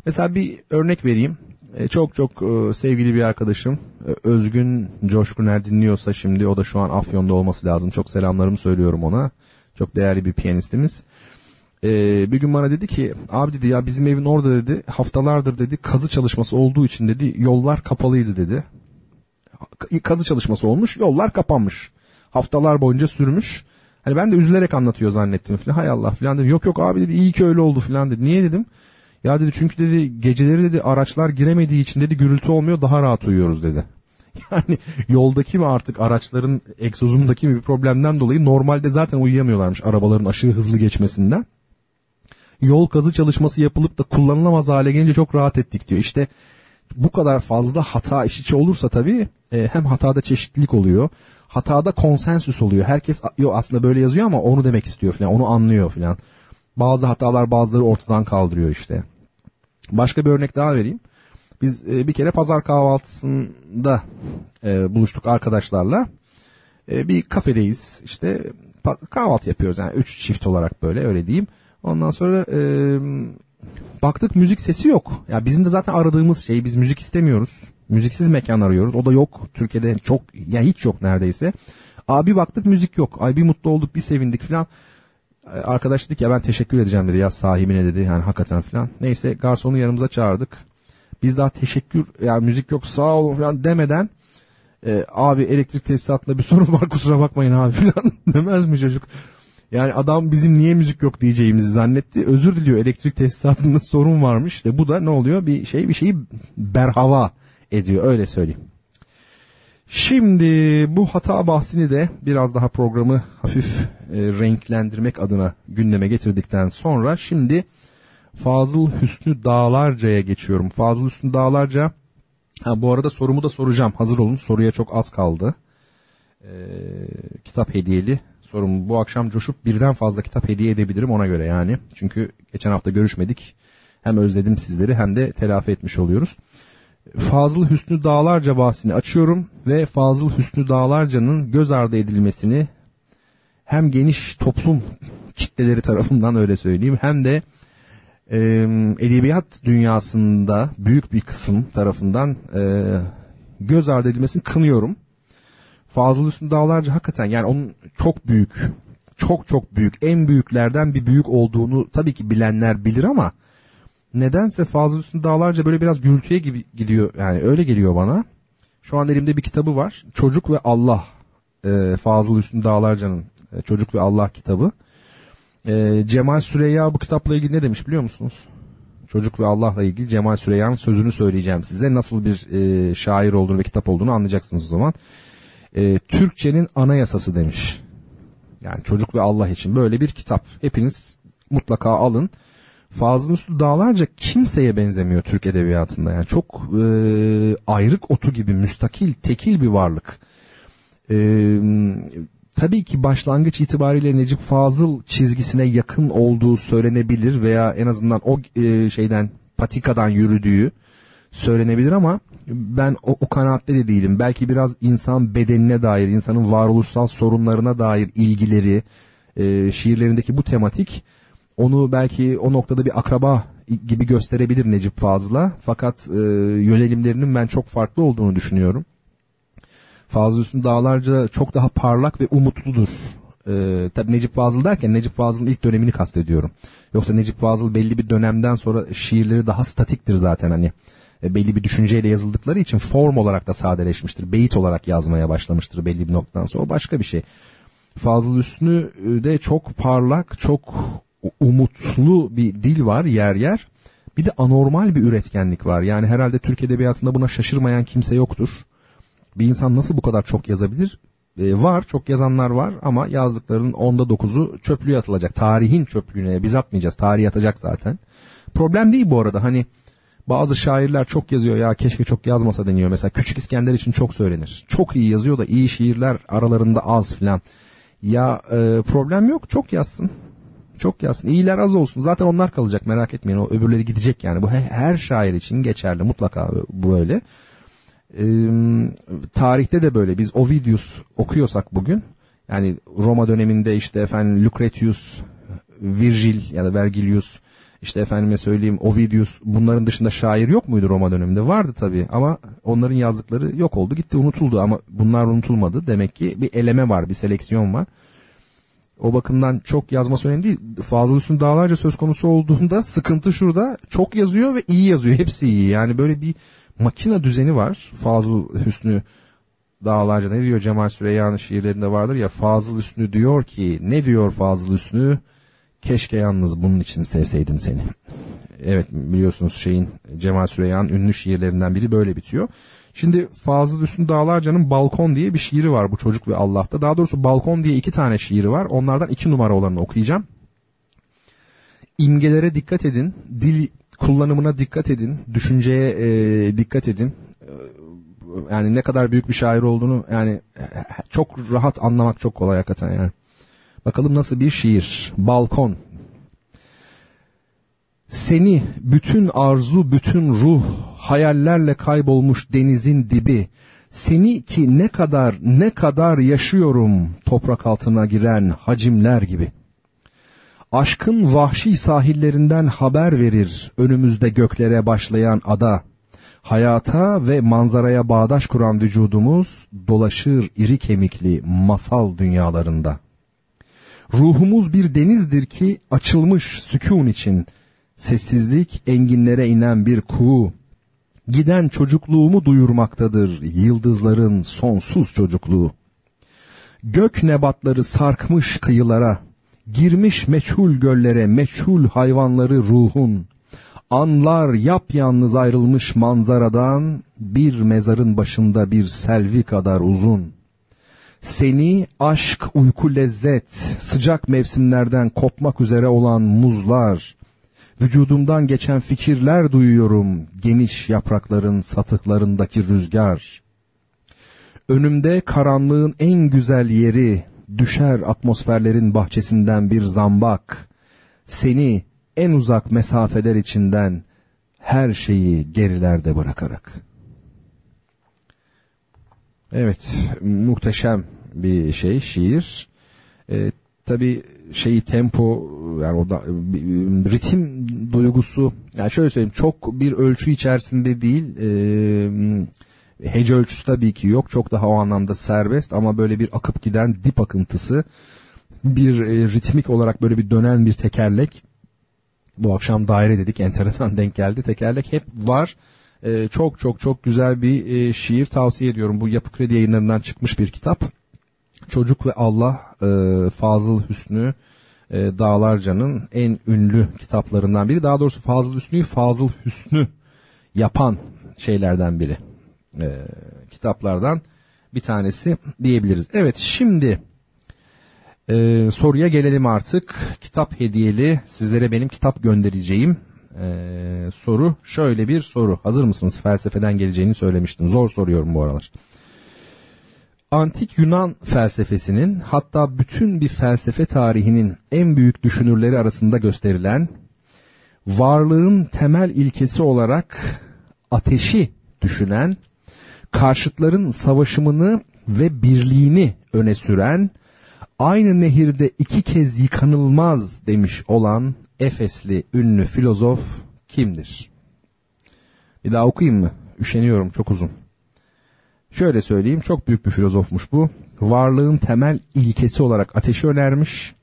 Mesela bir örnek vereyim. E, çok çok e, sevgili bir arkadaşım e, Özgün Coşkuner dinliyorsa şimdi o da şu an Afyon'da olması lazım. Çok selamlarımı söylüyorum ona. Çok değerli bir piyanistimiz. bir gün bana dedi ki abi dedi ya bizim evin orada dedi haftalardır dedi kazı çalışması olduğu için dedi yollar kapalıydı dedi. Kazı çalışması olmuş yollar kapanmış. Haftalar boyunca sürmüş. Hani ben de üzülerek anlatıyor zannettim falan. Hay Allah falan dedi. Yok yok abi dedi iyi ki öyle oldu falan dedi. Niye dedim. Ya dedi çünkü dedi geceleri dedi araçlar giremediği için dedi gürültü olmuyor daha rahat uyuyoruz dedi. Yani yoldaki mi artık araçların egzozundaki mi bir problemden dolayı normalde zaten uyuyamıyorlarmış arabaların aşırı hızlı geçmesinden. Yol kazı çalışması yapılıp da kullanılamaz hale gelince çok rahat ettik diyor. İşte bu kadar fazla hata iş içi olursa tabii e, hem hatada çeşitlilik oluyor. Hatada konsensüs oluyor. Herkes yo aslında böyle yazıyor ama onu demek istiyor falan. Onu anlıyor falan. Bazı hatalar bazıları ortadan kaldırıyor işte. Başka bir örnek daha vereyim. Biz e, bir kere pazar kahvaltısında e, buluştuk arkadaşlarla. E, bir kafedeyiz işte kahvaltı yapıyoruz yani üç çift olarak böyle öyle diyeyim. Ondan sonra e, baktık müzik sesi yok. Ya bizim de zaten aradığımız şey biz müzik istemiyoruz. Müziksiz mekan arıyoruz. O da yok. Türkiye'de çok ya yani hiç yok neredeyse. Abi baktık müzik yok. Ay bir mutlu olduk bir sevindik falan. Arkadaş dedi ki ya ben teşekkür edeceğim dedi ya sahibine dedi yani hakikaten falan. Neyse garsonu yanımıza çağırdık. Biz daha teşekkür yani müzik yok sağ olun falan demeden e, abi elektrik tesisatında bir sorun var kusura bakmayın abi falan demez mi çocuk? Yani adam bizim niye müzik yok diyeceğimizi zannetti. Özür diliyor elektrik tesisatında sorun varmış. İşte bu da ne oluyor? Bir şey bir şeyi berhava ediyor öyle söyleyeyim. Şimdi bu hata bahsini de biraz daha programı hafif e, renklendirmek adına gündeme getirdikten sonra şimdi Fazıl Hüsnü Dağlarca'ya geçiyorum. Fazıl Hüsnü Dağlarca ha, bu arada sorumu da soracağım. Hazır olun soruya çok az kaldı. Ee, kitap hediyeli sorum. Bu akşam coşup birden fazla kitap hediye edebilirim ona göre yani. Çünkü geçen hafta görüşmedik. Hem özledim sizleri hem de telafi etmiş oluyoruz. Fazıl Hüsnü Dağlarca bahsini açıyorum ve Fazıl Hüsnü Dağlarca'nın göz ardı edilmesini hem geniş toplum kitleleri tarafından öyle söyleyeyim hem de e, edebiyat dünyasında büyük bir kısım tarafından e, göz ardı edilmesini kınıyorum. Fazıl Hüsnü Dağlarca hakikaten yani onun çok büyük, çok çok büyük, en büyüklerden bir büyük olduğunu tabii ki bilenler bilir ama nedense Fazıl Hüsnü Dağlarca böyle biraz gürültüye gibi gidiyor yani öyle geliyor bana. Şu an elimde bir kitabı var. Çocuk ve Allah. E, Fazıl Hüsnü Dağlarca'nın e, Çocuk ve Allah kitabı. E, Cemal Süreyya bu kitapla ilgili ne demiş biliyor musunuz? Çocuk ve Allah'la ilgili Cemal Süreyya'nın sözünü söyleyeceğim size. Nasıl bir e, şair olduğunu ve kitap olduğunu anlayacaksınız o zaman. E, Türkçenin anayasası demiş. Yani çocuk ve Allah için böyle bir kitap. Hepiniz mutlaka alın. Fazıl Hüsnü Dağlarca kimseye benzemiyor Türk edebiyatında. Yani çok e, ayrık otu gibi müstakil, tekil bir varlık. E, tabii ki başlangıç itibariyle Necip Fazıl çizgisine yakın olduğu söylenebilir veya en azından o e, şeyden patikadan yürüdüğü söylenebilir ama ben o, o kanaatte de değilim. Belki biraz insan bedenine dair, insanın varoluşsal sorunlarına dair ilgileri, e, şiirlerindeki bu tematik onu belki o noktada bir akraba gibi gösterebilir Necip Fazıl'a. Fakat e, yönelimlerinin ben çok farklı olduğunu düşünüyorum. Fazıl Hüsnü Dağlarca çok daha parlak ve umutludur. Ee, tabii Necip Fazıl derken Necip Fazıl'ın ilk dönemini kastediyorum. Yoksa Necip Fazıl belli bir dönemden sonra şiirleri daha statiktir zaten hani. E, belli bir düşünceyle yazıldıkları için form olarak da sadeleşmiştir. Beyit olarak yazmaya başlamıştır belli bir noktadan sonra. O başka bir şey. Fazıl Hüsnü de çok parlak, çok umutlu bir dil var yer yer. Bir de anormal bir üretkenlik var. Yani herhalde Türk Edebiyatı'nda buna şaşırmayan kimse yoktur. Bir insan nasıl bu kadar çok yazabilir? Ee, var, çok yazanlar var ama yazdıklarının onda dokuzu çöplüğe atılacak. Tarihin çöplüğüne biz atmayacağız. Tarih atacak zaten. Problem değil bu arada. Hani bazı şairler çok yazıyor ya keşke çok yazmasa deniyor. Mesela Küçük İskender için çok söylenir. Çok iyi yazıyor da iyi şiirler aralarında az filan. Ya e, problem yok çok yazsın. Çok yazsın. İyiler az olsun. Zaten onlar kalacak merak etmeyin. O öbürleri gidecek yani. Bu her şair için geçerli. Mutlaka bu öyle. Ee, tarihte de böyle. Biz Ovidius okuyorsak bugün yani Roma döneminde işte efendim Lucretius, Virgil ya da Vergilius işte efendime söyleyeyim Ovidius bunların dışında şair yok muydu Roma döneminde? Vardı tabii ama onların yazdıkları yok oldu gitti unutuldu ama bunlar unutulmadı. Demek ki bir eleme var bir seleksiyon var. O bakımdan çok yazması önemli değil. Fazıl Hüsnü Dağlarca söz konusu olduğunda sıkıntı şurada. Çok yazıyor ve iyi yazıyor. Hepsi iyi. Yani böyle bir makina düzeni var. Fazıl Hüsnü Dağlarca ne diyor Cemal Süreyya'nın şiirlerinde vardır ya Fazıl Hüsnü diyor ki ne diyor Fazıl Hüsnü? Keşke yalnız bunun için sevseydim seni. Evet biliyorsunuz şeyin Cemal Süreyya'nın ünlü şiirlerinden biri böyle bitiyor. Şimdi Fazıl Hüsnü Dağlarca'nın Balkon diye bir şiiri var bu çocuk ve Allah'ta. Daha doğrusu Balkon diye iki tane şiiri var. Onlardan iki numara olanını okuyacağım. İmgelere dikkat edin. Dil kullanımına dikkat edin. Düşünceye e, dikkat edin. Yani ne kadar büyük bir şair olduğunu yani çok rahat anlamak çok kolay hakikaten yani. Bakalım nasıl bir şiir. Balkon seni bütün arzu, bütün ruh, hayallerle kaybolmuş denizin dibi, seni ki ne kadar ne kadar yaşıyorum toprak altına giren hacimler gibi. Aşkın vahşi sahillerinden haber verir önümüzde göklere başlayan ada. Hayata ve manzaraya bağdaş kuran vücudumuz dolaşır iri kemikli masal dünyalarında. Ruhumuz bir denizdir ki açılmış sükun için.'' Sessizlik enginlere inen bir kuğu. Giden çocukluğumu duyurmaktadır yıldızların sonsuz çocukluğu. Gök nebatları sarkmış kıyılara, girmiş meçhul göllere meçhul hayvanları ruhun. Anlar yapyalnız ayrılmış manzaradan, bir mezarın başında bir selvi kadar uzun. Seni aşk, uyku, lezzet, sıcak mevsimlerden kopmak üzere olan muzlar, vücudumdan geçen fikirler duyuyorum, geniş yaprakların satıklarındaki rüzgar. Önümde karanlığın en güzel yeri, düşer atmosferlerin bahçesinden bir zambak. Seni en uzak mesafeler içinden her şeyi gerilerde bırakarak. Evet, muhteşem bir şey şiir. E, tabii şeyi tempo yani o da ritim duygusu yani şöyle söyleyeyim çok bir ölçü içerisinde değil e, hece ölçüsü tabii ki yok. Çok daha o anlamda serbest ama böyle bir akıp giden dip akıntısı bir e, ritmik olarak böyle bir dönen bir tekerlek. Bu akşam daire dedik enteresan denk geldi. Tekerlek hep var. E, çok çok çok güzel bir e, şiir. Tavsiye ediyorum. Bu Yapı Kredi yayınlarından çıkmış bir kitap Çocuk ve Allah e, Fazıl Hüsnü e, Dağlarca'nın en ünlü kitaplarından biri. Daha doğrusu Fazıl Hüsnü'yü Fazıl Hüsnü yapan şeylerden biri. E, kitaplardan bir tanesi diyebiliriz. Evet şimdi e, soruya gelelim artık. Kitap hediyeli sizlere benim kitap göndereceğim e, soru şöyle bir soru. Hazır mısınız? Felsefeden geleceğini söylemiştim. Zor soruyorum bu aralar antik Yunan felsefesinin hatta bütün bir felsefe tarihinin en büyük düşünürleri arasında gösterilen varlığın temel ilkesi olarak ateşi düşünen, karşıtların savaşımını ve birliğini öne süren, aynı nehirde iki kez yıkanılmaz demiş olan Efesli ünlü filozof kimdir? Bir daha okuyayım mı? Üşeniyorum çok uzun. Şöyle söyleyeyim çok büyük bir filozofmuş bu. Varlığın temel ilkesi olarak ateşi önermiş.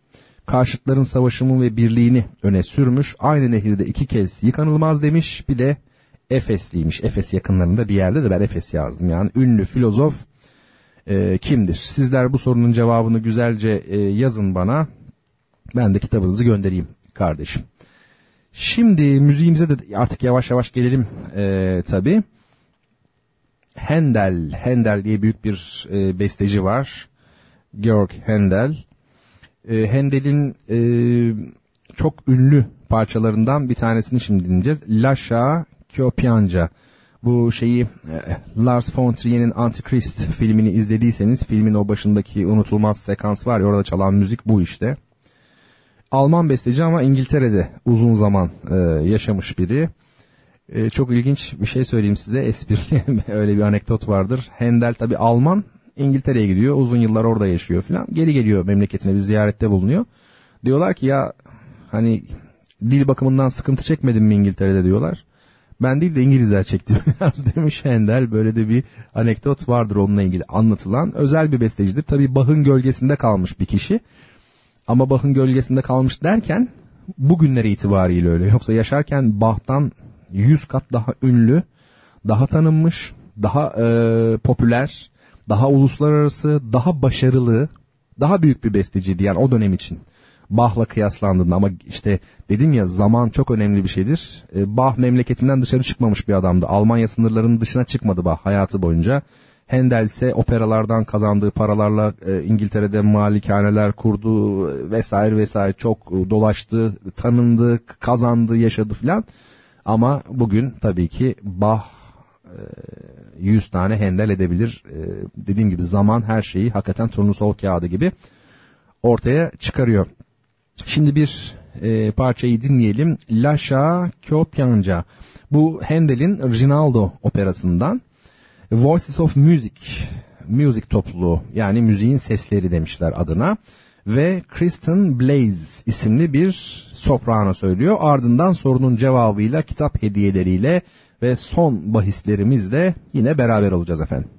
Karşıtların savaşımı ve birliğini öne sürmüş. Aynı nehirde iki kez yıkanılmaz demiş. Bir de Efesliymiş. Efes yakınlarında bir yerde de ben Efes yazdım. Yani ünlü filozof e, kimdir? Sizler bu sorunun cevabını güzelce e, yazın bana. Ben de kitabınızı göndereyim kardeşim. Şimdi müziğimize de artık yavaş yavaş gelelim e, tabii. Handel, Handel diye büyük bir e, besteci var. Georg Handel. E, Handel'in e, çok ünlü parçalarından bir tanesini şimdi dinleyeceğiz. Lascia Kyopianca. Bu şeyi e, Lars von Trier'in Antichrist filmini izlediyseniz filmin o başındaki unutulmaz sekans var ya orada çalan müzik bu işte. Alman besteci ama İngiltere'de uzun zaman e, yaşamış biri. Ee, çok ilginç bir şey söyleyeyim size. Esprili öyle bir anekdot vardır. Handel tabi Alman İngiltere'ye gidiyor. Uzun yıllar orada yaşıyor falan. Geri geliyor memleketine bir ziyarette bulunuyor. Diyorlar ki ya hani dil bakımından sıkıntı çekmedin mi İngiltere'de diyorlar. Ben değil de İngilizler çekti biraz demiş Handel. Böyle de bir anekdot vardır onunla ilgili anlatılan. Özel bir bestecidir. Tabi Bach'ın gölgesinde kalmış bir kişi. Ama Bach'ın gölgesinde kalmış derken bugünlere itibariyle öyle. Yoksa yaşarken Bach'tan 100 kat daha ünlü, daha tanınmış, daha e, popüler, daha uluslararası, daha başarılı, daha büyük bir besteciydi yani o dönem için. Bach'la kıyaslandığında ama işte dedim ya zaman çok önemli bir şeydir. E, Bach memleketinden dışarı çıkmamış bir adamdı. Almanya sınırlarının dışına çıkmadı Bach hayatı boyunca. Handel ise operalardan kazandığı paralarla e, İngiltere'de malikaneler kurdu vesaire vesaire çok dolaştı, tanındı, kazandı, yaşadı filan. Ama bugün tabii ki Bach 100 e, tane hendel edebilir. E, dediğim gibi zaman her şeyi hakikaten turnusol kağıdı gibi ortaya çıkarıyor. Şimdi bir e, parçayı dinleyelim. Lascia Kyopianca. Bu Handel'in Rinaldo operasından Voices of Music, müzik topluluğu yani müziğin sesleri demişler adına ve Kristen Blaze isimli bir soprano söylüyor. Ardından sorunun cevabıyla kitap hediyeleriyle ve son bahislerimizle yine beraber olacağız efendim.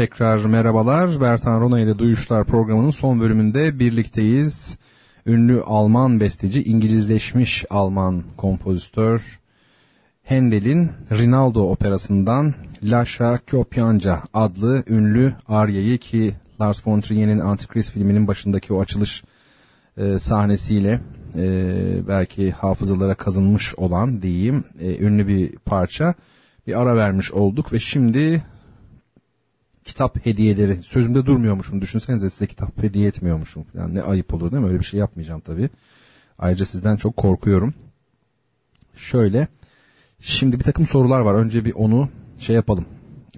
Tekrar merhabalar. Bertan Rona ile Duyuşlar programının son bölümünde birlikteyiz. Ünlü Alman besteci, İngilizleşmiş Alman kompozitör Handel'in Rinaldo operasından Lascia Kyopianca adlı ünlü aryayı ki Lars von Trier'in Antichrist filminin başındaki o açılış e, sahnesiyle e, belki hafızalara kazınmış olan diyeyim e, ünlü bir parça bir ara vermiş olduk ve şimdi kitap hediyeleri. Sözümde durmuyormuşum. Düşünsenize size kitap hediye etmiyormuşum yani ne ayıp olur değil mi? Öyle bir şey yapmayacağım tabii. Ayrıca sizden çok korkuyorum. Şöyle şimdi bir takım sorular var. Önce bir onu şey yapalım.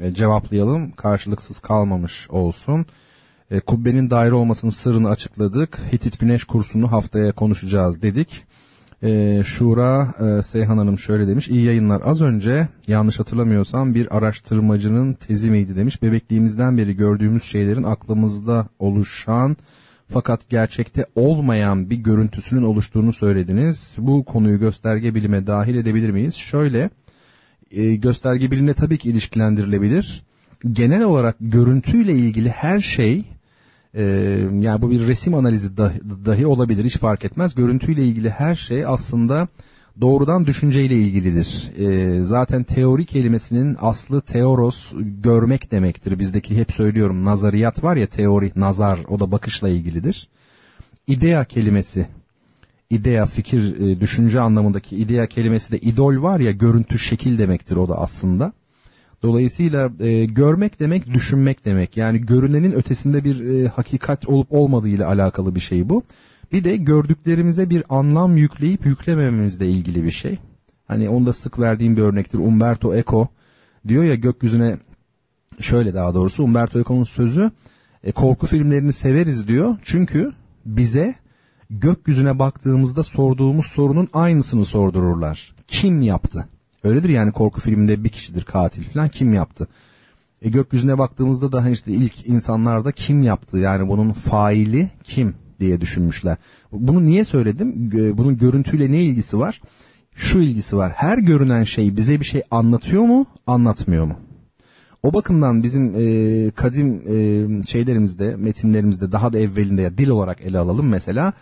E, cevaplayalım. Karşılıksız kalmamış olsun. E, kubbenin daire olmasının sırrını açıkladık. Hitit Güneş kursunu haftaya konuşacağız dedik e, Şura e, Seyhan Hanım şöyle demiş. İyi yayınlar. Az önce yanlış hatırlamıyorsam bir araştırmacının tezi miydi demiş. Bebekliğimizden beri gördüğümüz şeylerin aklımızda oluşan fakat gerçekte olmayan bir görüntüsünün oluştuğunu söylediniz. Bu konuyu gösterge bilime dahil edebilir miyiz? Şöyle e, gösterge bilimle tabii ki ilişkilendirilebilir. Genel olarak görüntüyle ilgili her şey ee, yani bu bir resim analizi dahi, dahi olabilir hiç fark etmez. Görüntüyle ilgili her şey aslında doğrudan düşünceyle ilgilidir. Ee, zaten teori kelimesinin aslı teoros görmek demektir. Bizdeki hep söylüyorum nazariyat var ya teori, nazar o da bakışla ilgilidir. İdea kelimesi idea, fikir, e, düşünce anlamındaki idea kelimesi de idol var ya görüntü, şekil demektir o da aslında. Dolayısıyla e, görmek demek düşünmek demek. Yani görünenin ötesinde bir e, hakikat olup olmadığı ile alakalı bir şey bu. Bir de gördüklerimize bir anlam yükleyip yüklemememizle ilgili bir şey. Hani onda sık verdiğim bir örnektir. Umberto Eco diyor ya gökyüzüne şöyle daha doğrusu Umberto Eco'nun sözü e, korku filmlerini severiz diyor. Çünkü bize gökyüzüne baktığımızda sorduğumuz sorunun aynısını sordururlar. Kim yaptı? Öyledir yani korku filminde bir kişidir katil falan kim yaptı? E gökyüzüne baktığımızda da işte ilk insanlarda kim yaptı yani bunun faili kim diye düşünmüşler. Bunu niye söyledim? Bunun görüntüyle ne ilgisi var? Şu ilgisi var. Her görünen şey bize bir şey anlatıyor mu, anlatmıyor mu? O bakımdan bizim e, kadim e, şeylerimizde, metinlerimizde daha da evvelinde ya dil olarak ele alalım mesela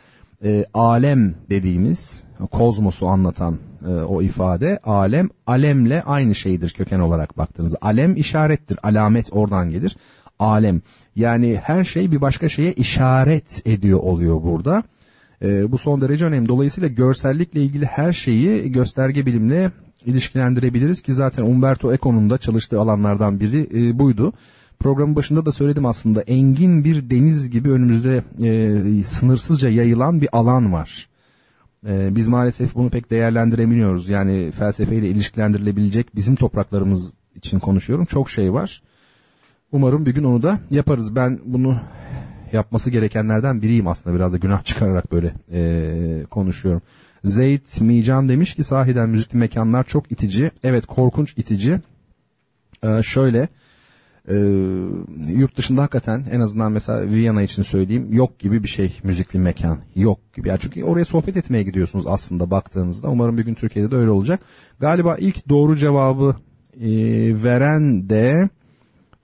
e, alem dediğimiz kozmosu anlatan e, o ifade alem alemle aynı şeydir köken olarak baktığınızda. Alem işarettir. Alamet oradan gelir. Alem yani her şey bir başka şeye işaret ediyor oluyor burada. E, bu son derece önemli. Dolayısıyla görsellikle ilgili her şeyi gösterge bilimle ilişkilendirebiliriz ki zaten Umberto Eco'nun da çalıştığı alanlardan biri e, buydu. Programın başında da söyledim aslında engin bir deniz gibi önümüzde e, sınırsızca yayılan bir alan var. E, biz maalesef bunu pek değerlendiremiyoruz. Yani felsefeyle ilişkilendirilebilecek bizim topraklarımız için konuşuyorum. Çok şey var. Umarım bir gün onu da yaparız. Ben bunu yapması gerekenlerden biriyim aslında. Biraz da günah çıkararak böyle e, konuşuyorum. Zeyd Mican demiş ki sahiden müzikli mekanlar çok itici. Evet korkunç itici. Ee, şöyle e, yurt dışında hakikaten en azından mesela Viyana için söyleyeyim yok gibi bir şey müzikli mekan yok gibi. Yani çünkü oraya sohbet etmeye gidiyorsunuz aslında baktığınızda. Umarım bir gün Türkiye'de de öyle olacak. Galiba ilk doğru cevabı e, veren de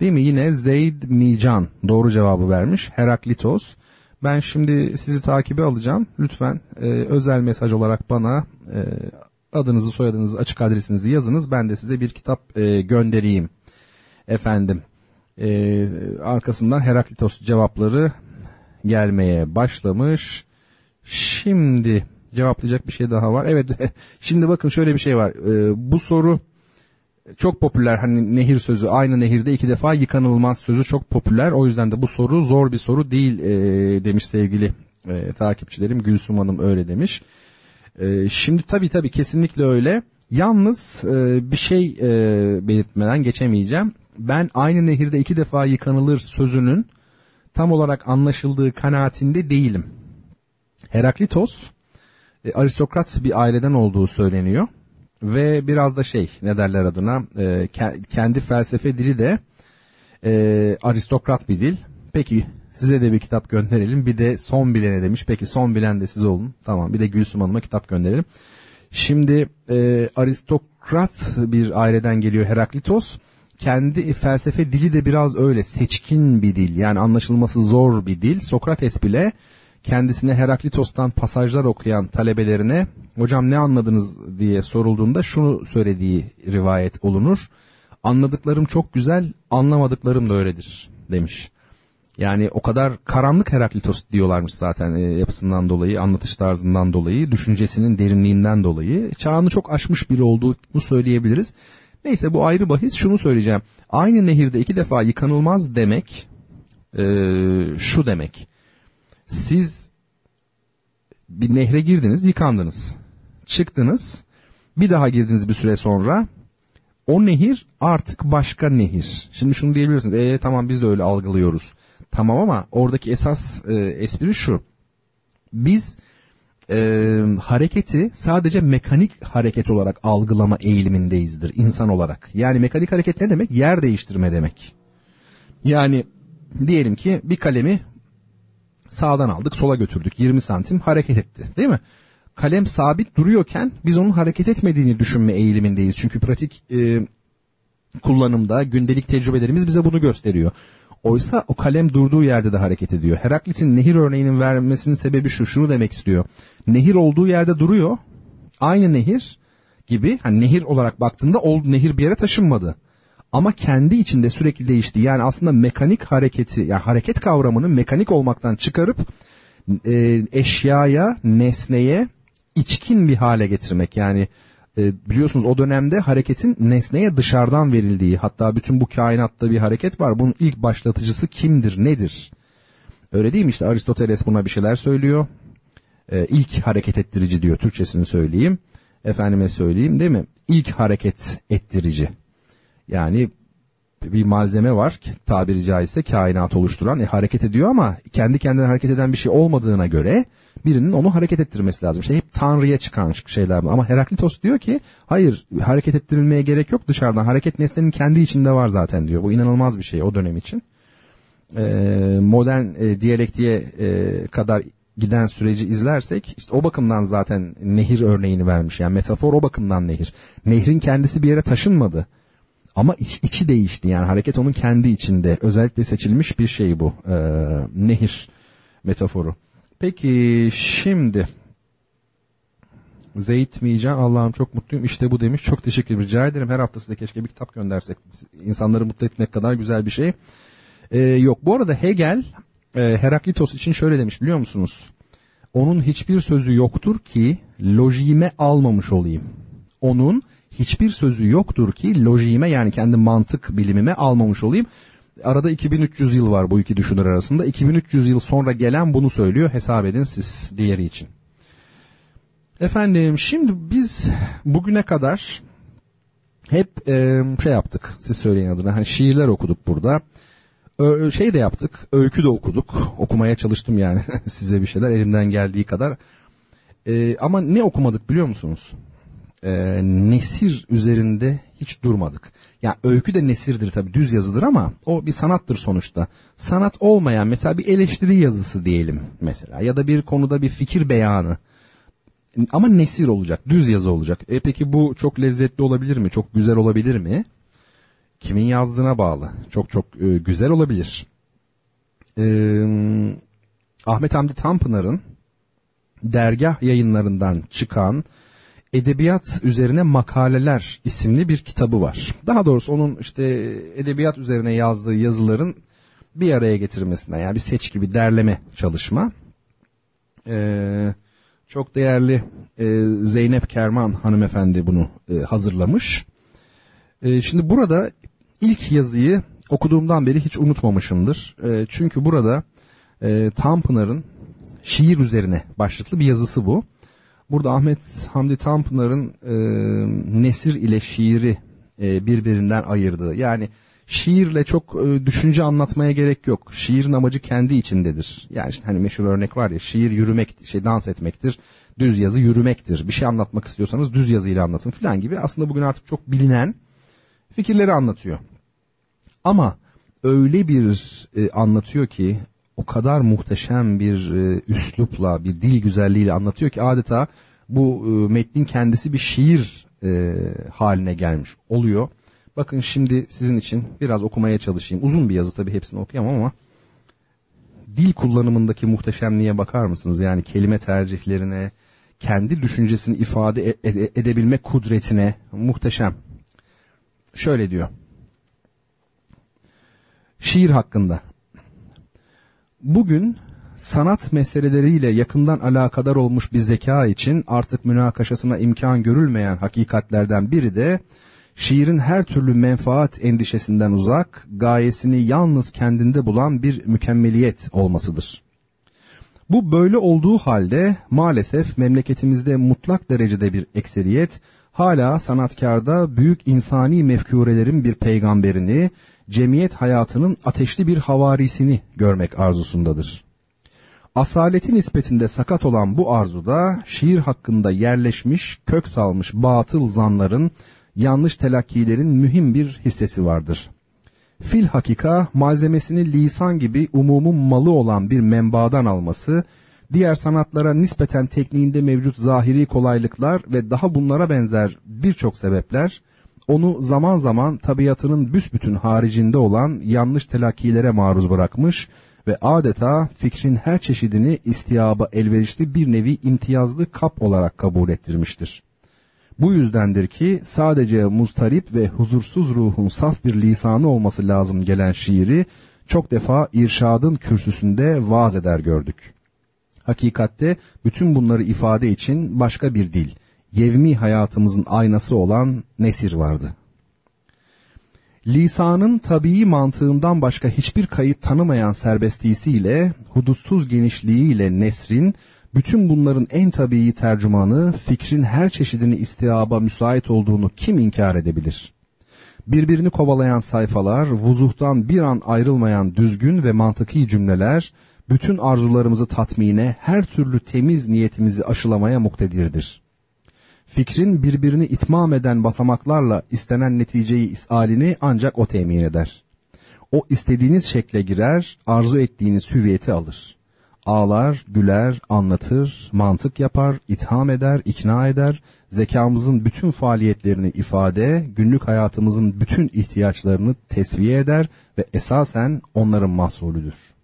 değil mi yine Zeyd Mican doğru cevabı vermiş. Heraklitos. Ben şimdi sizi takibe alacağım. Lütfen e, özel mesaj olarak bana e, adınızı, soyadınızı, açık adresinizi yazınız. Ben de size bir kitap e, göndereyim. Efendim e, arkasından Heraklitos cevapları gelmeye başlamış. Şimdi cevaplayacak bir şey daha var. Evet şimdi bakın şöyle bir şey var. E, bu soru çok popüler hani nehir sözü aynı nehirde iki defa yıkanılmaz sözü çok popüler. O yüzden de bu soru zor bir soru değil e, demiş sevgili e, takipçilerim. Gülsüm Hanım öyle demiş. E, şimdi tabii tabii kesinlikle öyle. Yalnız e, bir şey e, belirtmeden geçemeyeceğim ben aynı nehirde iki defa yıkanılır sözünün tam olarak anlaşıldığı kanaatinde değilim. Heraklitos e, aristokrat bir aileden olduğu söyleniyor ve biraz da şey ne derler adına e, kendi felsefe dili de e, aristokrat bir dil. Peki size de bir kitap gönderelim bir de son bilene demiş. Peki son bilen de siz olun. Tamam bir de Gülsüm Hanım'a kitap gönderelim. Şimdi e, aristokrat bir aileden geliyor Heraklitos kendi felsefe dili de biraz öyle seçkin bir dil. Yani anlaşılması zor bir dil. Sokrates bile kendisine Heraklitos'tan pasajlar okuyan talebelerine hocam ne anladınız diye sorulduğunda şunu söylediği rivayet olunur. Anladıklarım çok güzel, anlamadıklarım da öyledir demiş. Yani o kadar karanlık Heraklitos diyorlarmış zaten e, yapısından dolayı, anlatış tarzından dolayı, düşüncesinin derinliğinden dolayı. Çağını çok aşmış biri olduğunu söyleyebiliriz. Neyse bu ayrı bahis şunu söyleyeceğim. Aynı nehirde iki defa yıkanılmaz demek e, şu demek. Siz bir nehre girdiniz yıkandınız. Çıktınız bir daha girdiniz bir süre sonra o nehir artık başka nehir. Şimdi şunu diyebilirsiniz. E tamam biz de öyle algılıyoruz. Tamam ama oradaki esas e, espri şu. Biz e, hareketi sadece mekanik hareket olarak algılama eğilimindeyizdir insan olarak. Yani mekanik hareket ne demek? Yer değiştirme demek. Yani diyelim ki bir kalemi sağdan aldık sola götürdük 20 santim hareket etti değil mi? Kalem sabit duruyorken biz onun hareket etmediğini düşünme eğilimindeyiz. Çünkü pratik e, kullanımda gündelik tecrübelerimiz bize bunu gösteriyor. Oysa o kalem durduğu yerde de hareket ediyor. Heraklit'in nehir örneğinin vermesinin sebebi şu, şunu demek istiyor. Nehir olduğu yerde duruyor. Aynı nehir gibi, hani nehir olarak baktığında o nehir bir yere taşınmadı. Ama kendi içinde sürekli değişti. Yani aslında mekanik hareketi, yani hareket kavramını mekanik olmaktan çıkarıp e, eşyaya, nesneye içkin bir hale getirmek. Yani e, biliyorsunuz o dönemde hareketin nesneye dışarıdan verildiği hatta bütün bu kainatta bir hareket var. Bunun ilk başlatıcısı kimdir, nedir? Öyle değil mi işte Aristoteles buna bir şeyler söylüyor. E, ilk hareket ettirici diyor Türkçesini söyleyeyim. Efendime söyleyeyim değil mi? İlk hareket ettirici. Yani bir malzeme var tabiri caizse kainat oluşturan e, hareket ediyor ama kendi kendine hareket eden bir şey olmadığına göre birinin onu hareket ettirmesi lazım. İşte hep Tanrı'ya çıkan şeyler bu. Ama Heraklitos diyor ki hayır hareket ettirilmeye gerek yok dışarıdan. Hareket nesnenin kendi içinde var zaten diyor. Bu inanılmaz bir şey o dönem için. Ee, modern e, diyalektiğe e, kadar giden süreci izlersek işte o bakımdan zaten nehir örneğini vermiş. Yani metafor o bakımdan nehir. Nehrin kendisi bir yere taşınmadı. Ama iç, içi değişti yani hareket onun kendi içinde. Özellikle seçilmiş bir şey bu. Ee, nehir metaforu. Peki şimdi Zeyt Mican Allah'ım çok mutluyum işte bu demiş. Çok teşekkür ederim. Rica ederim her hafta size keşke bir kitap göndersek. İnsanları mutlu etmek kadar güzel bir şey. Ee, yok bu arada Hegel e, Heraklitos için şöyle demiş biliyor musunuz? Onun hiçbir sözü yoktur ki lojiğime almamış olayım. Onun hiçbir sözü yoktur ki lojiğime yani kendi mantık bilimime almamış olayım. Arada 2300 yıl var bu iki düşünür arasında. 2300 yıl sonra gelen bunu söylüyor. Hesap edin siz diğeri için. Efendim şimdi biz bugüne kadar hep e, şey yaptık. Siz söyleyin adına. Hani şiirler okuduk burada. Şey de yaptık. Öykü de okuduk. Okumaya çalıştım yani size bir şeyler elimden geldiği kadar. E, ama ne okumadık biliyor musunuz? E, nesir üzerinde hiç durmadık. Ya öykü de nesirdir tabii düz yazıdır ama o bir sanattır sonuçta. Sanat olmayan mesela bir eleştiri yazısı diyelim mesela ya da bir konuda bir fikir beyanı. Ama nesir olacak, düz yazı olacak. E peki bu çok lezzetli olabilir mi? Çok güzel olabilir mi? Kimin yazdığına bağlı. Çok çok e, güzel olabilir. E, Ahmet Hamdi Tanpınar'ın dergah yayınlarından çıkan Edebiyat Üzerine Makaleler isimli bir kitabı var. Daha doğrusu onun işte edebiyat üzerine yazdığı yazıların bir araya getirmesinden yani bir seç gibi derleme çalışma. Ee, çok değerli e, Zeynep Kerman hanımefendi bunu e, hazırlamış. E, şimdi burada ilk yazıyı okuduğumdan beri hiç unutmamışımdır. E, çünkü burada e, Tanpınar'ın şiir üzerine başlıklı bir yazısı bu. Burada Ahmet Hamdi Tanpınar'ın e, nesir ile şiiri e, birbirinden ayırdığı. Yani şiirle çok e, düşünce anlatmaya gerek yok. Şiirin amacı kendi içindedir. Yani işte hani meşhur örnek var ya şiir yürümek, şey dans etmektir. Düz yazı yürümektir. Bir şey anlatmak istiyorsanız düz yazıyla anlatın filan gibi. Aslında bugün artık çok bilinen fikirleri anlatıyor. Ama öyle bir e, anlatıyor ki o kadar muhteşem bir e, üslupla, bir dil güzelliğiyle anlatıyor ki adeta bu e, metnin kendisi bir şiir e, haline gelmiş oluyor. Bakın şimdi sizin için biraz okumaya çalışayım. Uzun bir yazı tabii hepsini okuyamam ama dil kullanımındaki muhteşemliğe bakar mısınız? Yani kelime tercihlerine, kendi düşüncesini ifade e- e- edebilme kudretine muhteşem. Şöyle diyor. Şiir hakkında. Bugün sanat meseleleriyle yakından alakadar olmuş bir zeka için artık münakaşasına imkan görülmeyen hakikatlerden biri de şiirin her türlü menfaat endişesinden uzak, gayesini yalnız kendinde bulan bir mükemmeliyet olmasıdır. Bu böyle olduğu halde maalesef memleketimizde mutlak derecede bir ekseriyet hala sanatkarda büyük insani mefkurelerin bir peygamberini, cemiyet hayatının ateşli bir havarisini görmek arzusundadır. Asaleti nispetinde sakat olan bu arzuda şiir hakkında yerleşmiş, kök salmış batıl zanların, yanlış telakkilerin mühim bir hissesi vardır. Fil hakika malzemesini lisan gibi umumun malı olan bir menbadan alması, diğer sanatlara nispeten tekniğinde mevcut zahiri kolaylıklar ve daha bunlara benzer birçok sebepler, onu zaman zaman tabiatının büsbütün haricinde olan yanlış telakkilere maruz bırakmış ve adeta fikrin her çeşidini istiyaba elverişli bir nevi imtiyazlı kap olarak kabul ettirmiştir. Bu yüzdendir ki sadece muztarip ve huzursuz ruhun saf bir lisanı olması lazım gelen şiiri çok defa irşadın kürsüsünde vaaz eder gördük. Hakikatte bütün bunları ifade için başka bir dil, yevmi hayatımızın aynası olan nesir vardı. Lisanın tabii mantığından başka hiçbir kayıt tanımayan serbestliğiyle, hudutsuz genişliğiyle nesrin, bütün bunların en tabii tercümanı, fikrin her çeşidini istiaba müsait olduğunu kim inkar edebilir? Birbirini kovalayan sayfalar, vuzuhtan bir an ayrılmayan düzgün ve mantıki cümleler, bütün arzularımızı tatmine, her türlü temiz niyetimizi aşılamaya muktedirdir. Fikrin birbirini itmam eden basamaklarla istenen neticeyi isalini ancak o temin eder. O istediğiniz şekle girer, arzu ettiğiniz hüviyeti alır. Ağlar, güler, anlatır, mantık yapar, itham eder, ikna eder, zekamızın bütün faaliyetlerini ifade, günlük hayatımızın bütün ihtiyaçlarını tesviye eder ve esasen onların mahsulüdür.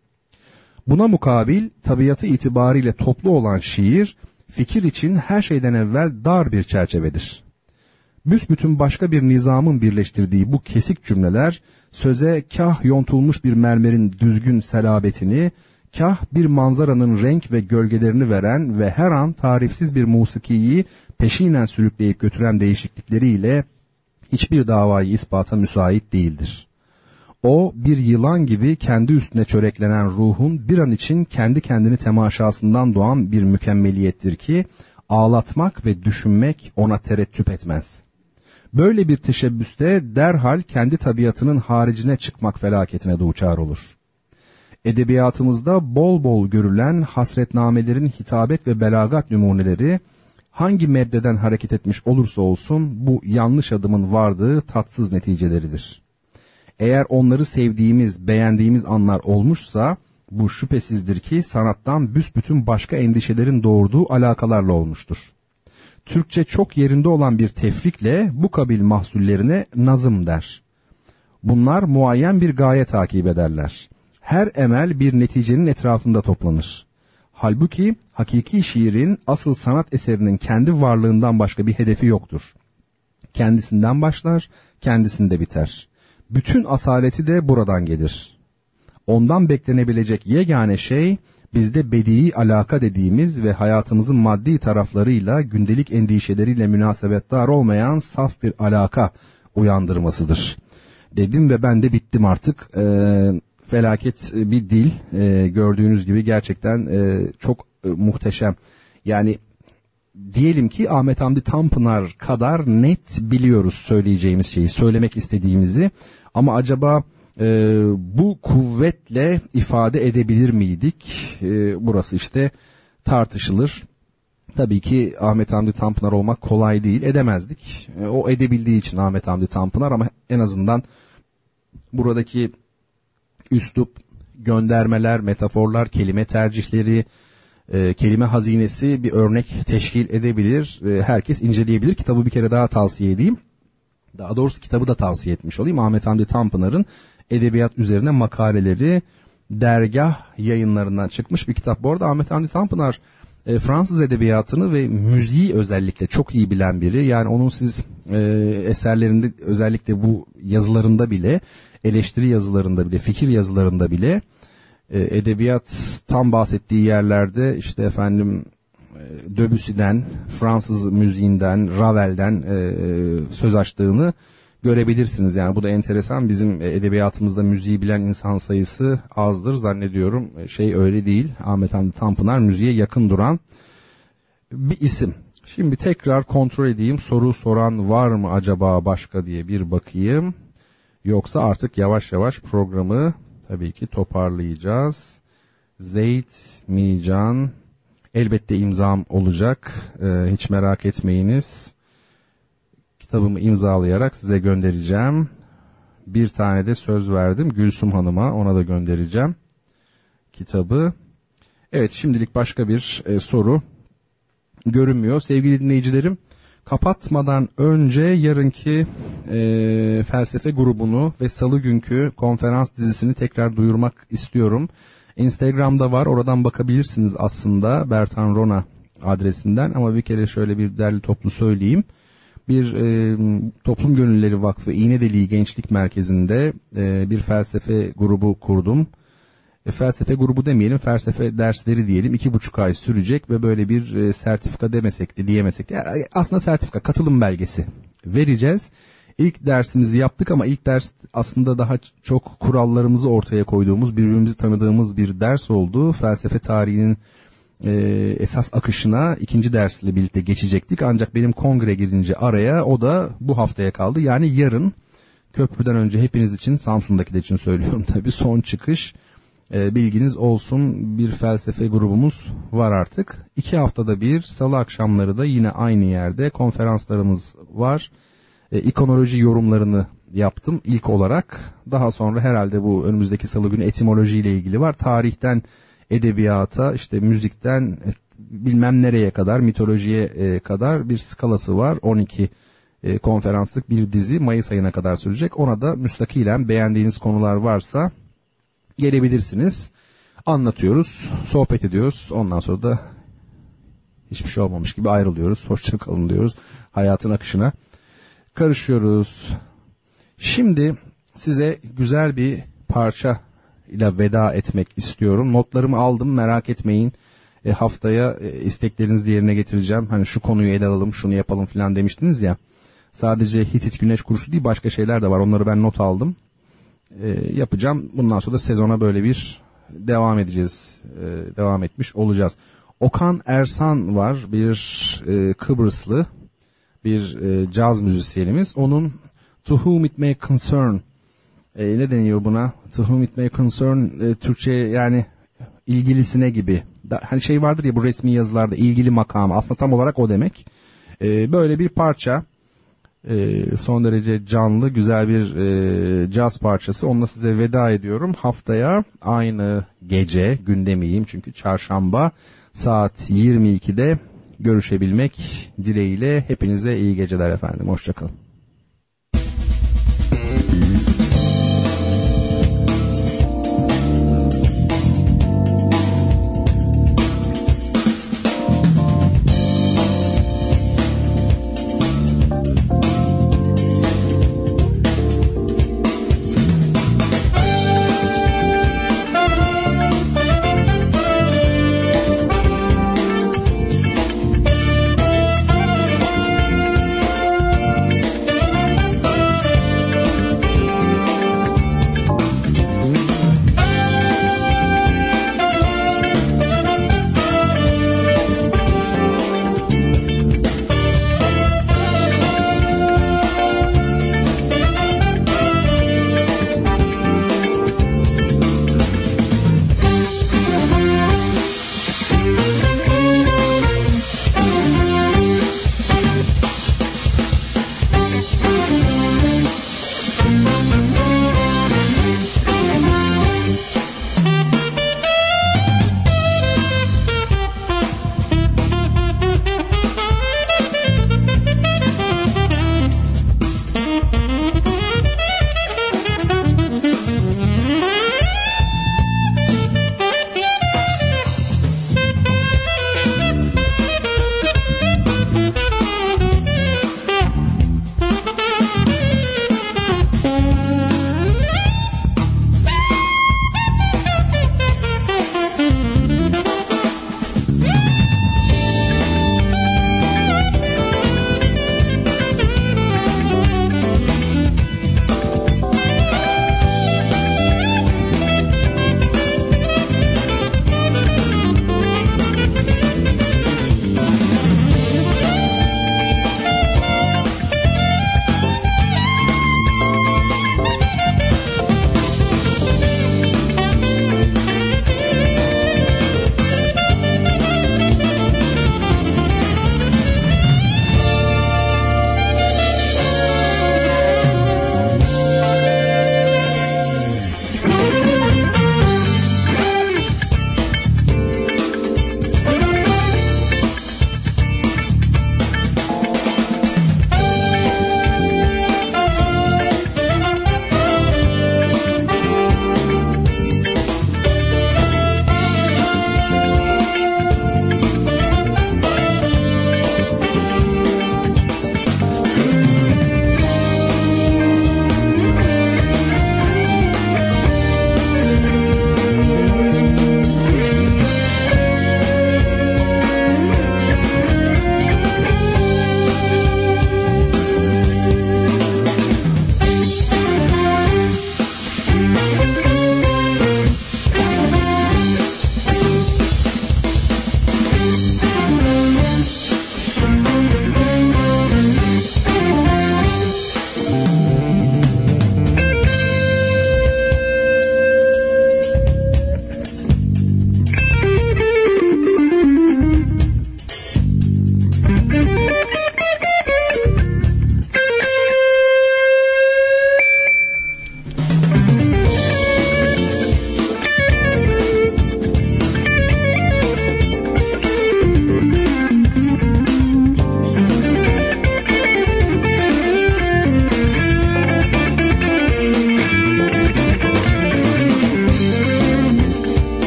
Buna mukabil tabiatı itibariyle toplu olan şiir, fikir için her şeyden evvel dar bir çerçevedir. Büsbütün başka bir nizamın birleştirdiği bu kesik cümleler, söze kah yontulmuş bir mermerin düzgün selabetini, kah bir manzaranın renk ve gölgelerini veren ve her an tarifsiz bir musikiyi peşinen sürükleyip götüren değişiklikleriyle hiçbir davayı ispata müsait değildir. O bir yılan gibi kendi üstüne çöreklenen ruhun bir an için kendi kendini temaşasından doğan bir mükemmeliyettir ki ağlatmak ve düşünmek ona terettüp etmez. Böyle bir teşebbüste derhal kendi tabiatının haricine çıkmak felaketine duçar olur. Edebiyatımızda bol bol görülen hasretnamelerin hitabet ve belagat numuneleri hangi mebdeden hareket etmiş olursa olsun bu yanlış adımın vardığı tatsız neticeleridir. Eğer onları sevdiğimiz, beğendiğimiz anlar olmuşsa bu şüphesizdir ki sanattan büsbütün başka endişelerin doğurduğu alakalarla olmuştur. Türkçe çok yerinde olan bir tefrikle bu kabil mahsullerine nazım der. Bunlar muayyen bir gaye takip ederler. Her emel bir neticenin etrafında toplanır. Halbuki hakiki şiirin asıl sanat eserinin kendi varlığından başka bir hedefi yoktur. Kendisinden başlar, kendisinde biter. Bütün asaleti de buradan gelir. Ondan beklenebilecek yegane şey bizde bedi'i alaka dediğimiz ve hayatımızın maddi taraflarıyla gündelik endişeleriyle münasebetdar olmayan saf bir alaka uyandırmasıdır. Dedim ve ben de bittim artık. Ee, felaket bir dil ee, gördüğünüz gibi gerçekten e, çok e, muhteşem. Yani diyelim ki Ahmet Hamdi Tanpınar kadar net biliyoruz söyleyeceğimiz şeyi, söylemek istediğimizi. Ama acaba e, bu kuvvetle ifade edebilir miydik? E, burası işte tartışılır. Tabii ki Ahmet Hamdi Tanpınar olmak kolay değil, edemezdik. E, o edebildiği için Ahmet Hamdi Tanpınar ama en azından buradaki üslup, göndermeler, metaforlar, kelime tercihleri, e, kelime hazinesi bir örnek teşkil edebilir. E, herkes inceleyebilir. Kitabı bir kere daha tavsiye edeyim. Daha doğrusu kitabı da tavsiye etmiş olayım. Ahmet Hamdi Tanpınar'ın edebiyat üzerine makaleleri dergah yayınlarından çıkmış bir kitap. Bu arada Ahmet Hamdi Tanpınar e, Fransız edebiyatını ve müziği özellikle çok iyi bilen biri. Yani onun siz e, eserlerinde özellikle bu yazılarında bile eleştiri yazılarında bile fikir yazılarında bile e, edebiyat tam bahsettiği yerlerde işte efendim e, Debussy'den, Fransız müziğinden, Ravel'den e, e, söz açtığını görebilirsiniz. Yani bu da enteresan. Bizim edebiyatımızda müziği bilen insan sayısı azdır zannediyorum. E, şey öyle değil. Ahmet Hamdi Tanpınar müziğe yakın duran bir isim. Şimdi tekrar kontrol edeyim. Soru soran var mı acaba başka diye bir bakayım. Yoksa artık yavaş yavaş programı tabii ki toparlayacağız. Zeyt Mican elbette imzam olacak. Ee, hiç merak etmeyiniz. Kitabımı imzalayarak size göndereceğim. Bir tane de söz verdim Gülsüm Hanım'a ona da göndereceğim kitabı. Evet şimdilik başka bir e, soru görünmüyor. Sevgili dinleyicilerim kapatmadan önce yarınki e, felsefe grubunu ve salı günkü konferans dizisini tekrar duyurmak istiyorum. Instagram'da var oradan bakabilirsiniz aslında Bertan Rona adresinden ama bir kere şöyle bir derli toplu söyleyeyim. Bir e, Toplum Gönülleri Vakfı İğnedeliği Gençlik Merkezi'nde e, bir felsefe grubu kurdum. E, felsefe grubu demeyelim, felsefe dersleri diyelim. iki buçuk ay sürecek ve böyle bir e, sertifika demesek de diyemesek de aslında sertifika, katılım belgesi vereceğiz. İlk dersimizi yaptık ama ilk ders aslında daha çok kurallarımızı ortaya koyduğumuz, birbirimizi tanıdığımız bir ders oldu. Felsefe tarihinin e, esas akışına ikinci dersle birlikte geçecektik. Ancak benim kongre girince araya o da bu haftaya kaldı. Yani yarın köprüden önce hepiniz için Samsun'daki de için söylüyorum tabii son çıkış e, bilginiz olsun bir felsefe grubumuz var artık. İki haftada bir salı akşamları da yine aynı yerde konferanslarımız var. E, ikonoloji yorumlarını yaptım ilk olarak. Daha sonra herhalde bu önümüzdeki salı günü etimoloji ile ilgili var. Tarihten edebiyata işte müzikten e, bilmem nereye kadar mitolojiye e, kadar bir skalası var. 12 e, konferanslık bir dizi Mayıs ayına kadar sürecek. Ona da müstakilen beğendiğiniz konular varsa gelebilirsiniz. Anlatıyoruz, sohbet ediyoruz. Ondan sonra da hiçbir şey olmamış gibi ayrılıyoruz. Hoşça kalın diyoruz hayatın akışına. Karışıyoruz. Şimdi size güzel bir parça ile veda etmek istiyorum. Notlarımı aldım merak etmeyin. E, haftaya e, isteklerinizi yerine getireceğim. Hani şu konuyu ele alalım, şunu yapalım falan demiştiniz ya. Sadece Hitit Güneş kursu değil başka şeyler de var. Onları ben not aldım e, yapacağım. Bundan sonra da sezona böyle bir devam edeceğiz. E, devam etmiş olacağız. Okan Ersan var. Bir e, Kıbrıslı bir e, caz müzisyenimiz. Onun To Whom It May Concern e, ne deniyor buna? To Whom It May Concern e, Türkçe yani ilgilisine gibi. Da, hani şey vardır ya bu resmi yazılarda ilgili makam aslında tam olarak o demek. E, böyle bir parça e, son derece canlı güzel bir e, caz parçası. Onunla size veda ediyorum. Haftaya aynı gece gündemiyim çünkü çarşamba saat 22'de görüşebilmek dileğiyle hepinize iyi geceler efendim. Hoşçakalın.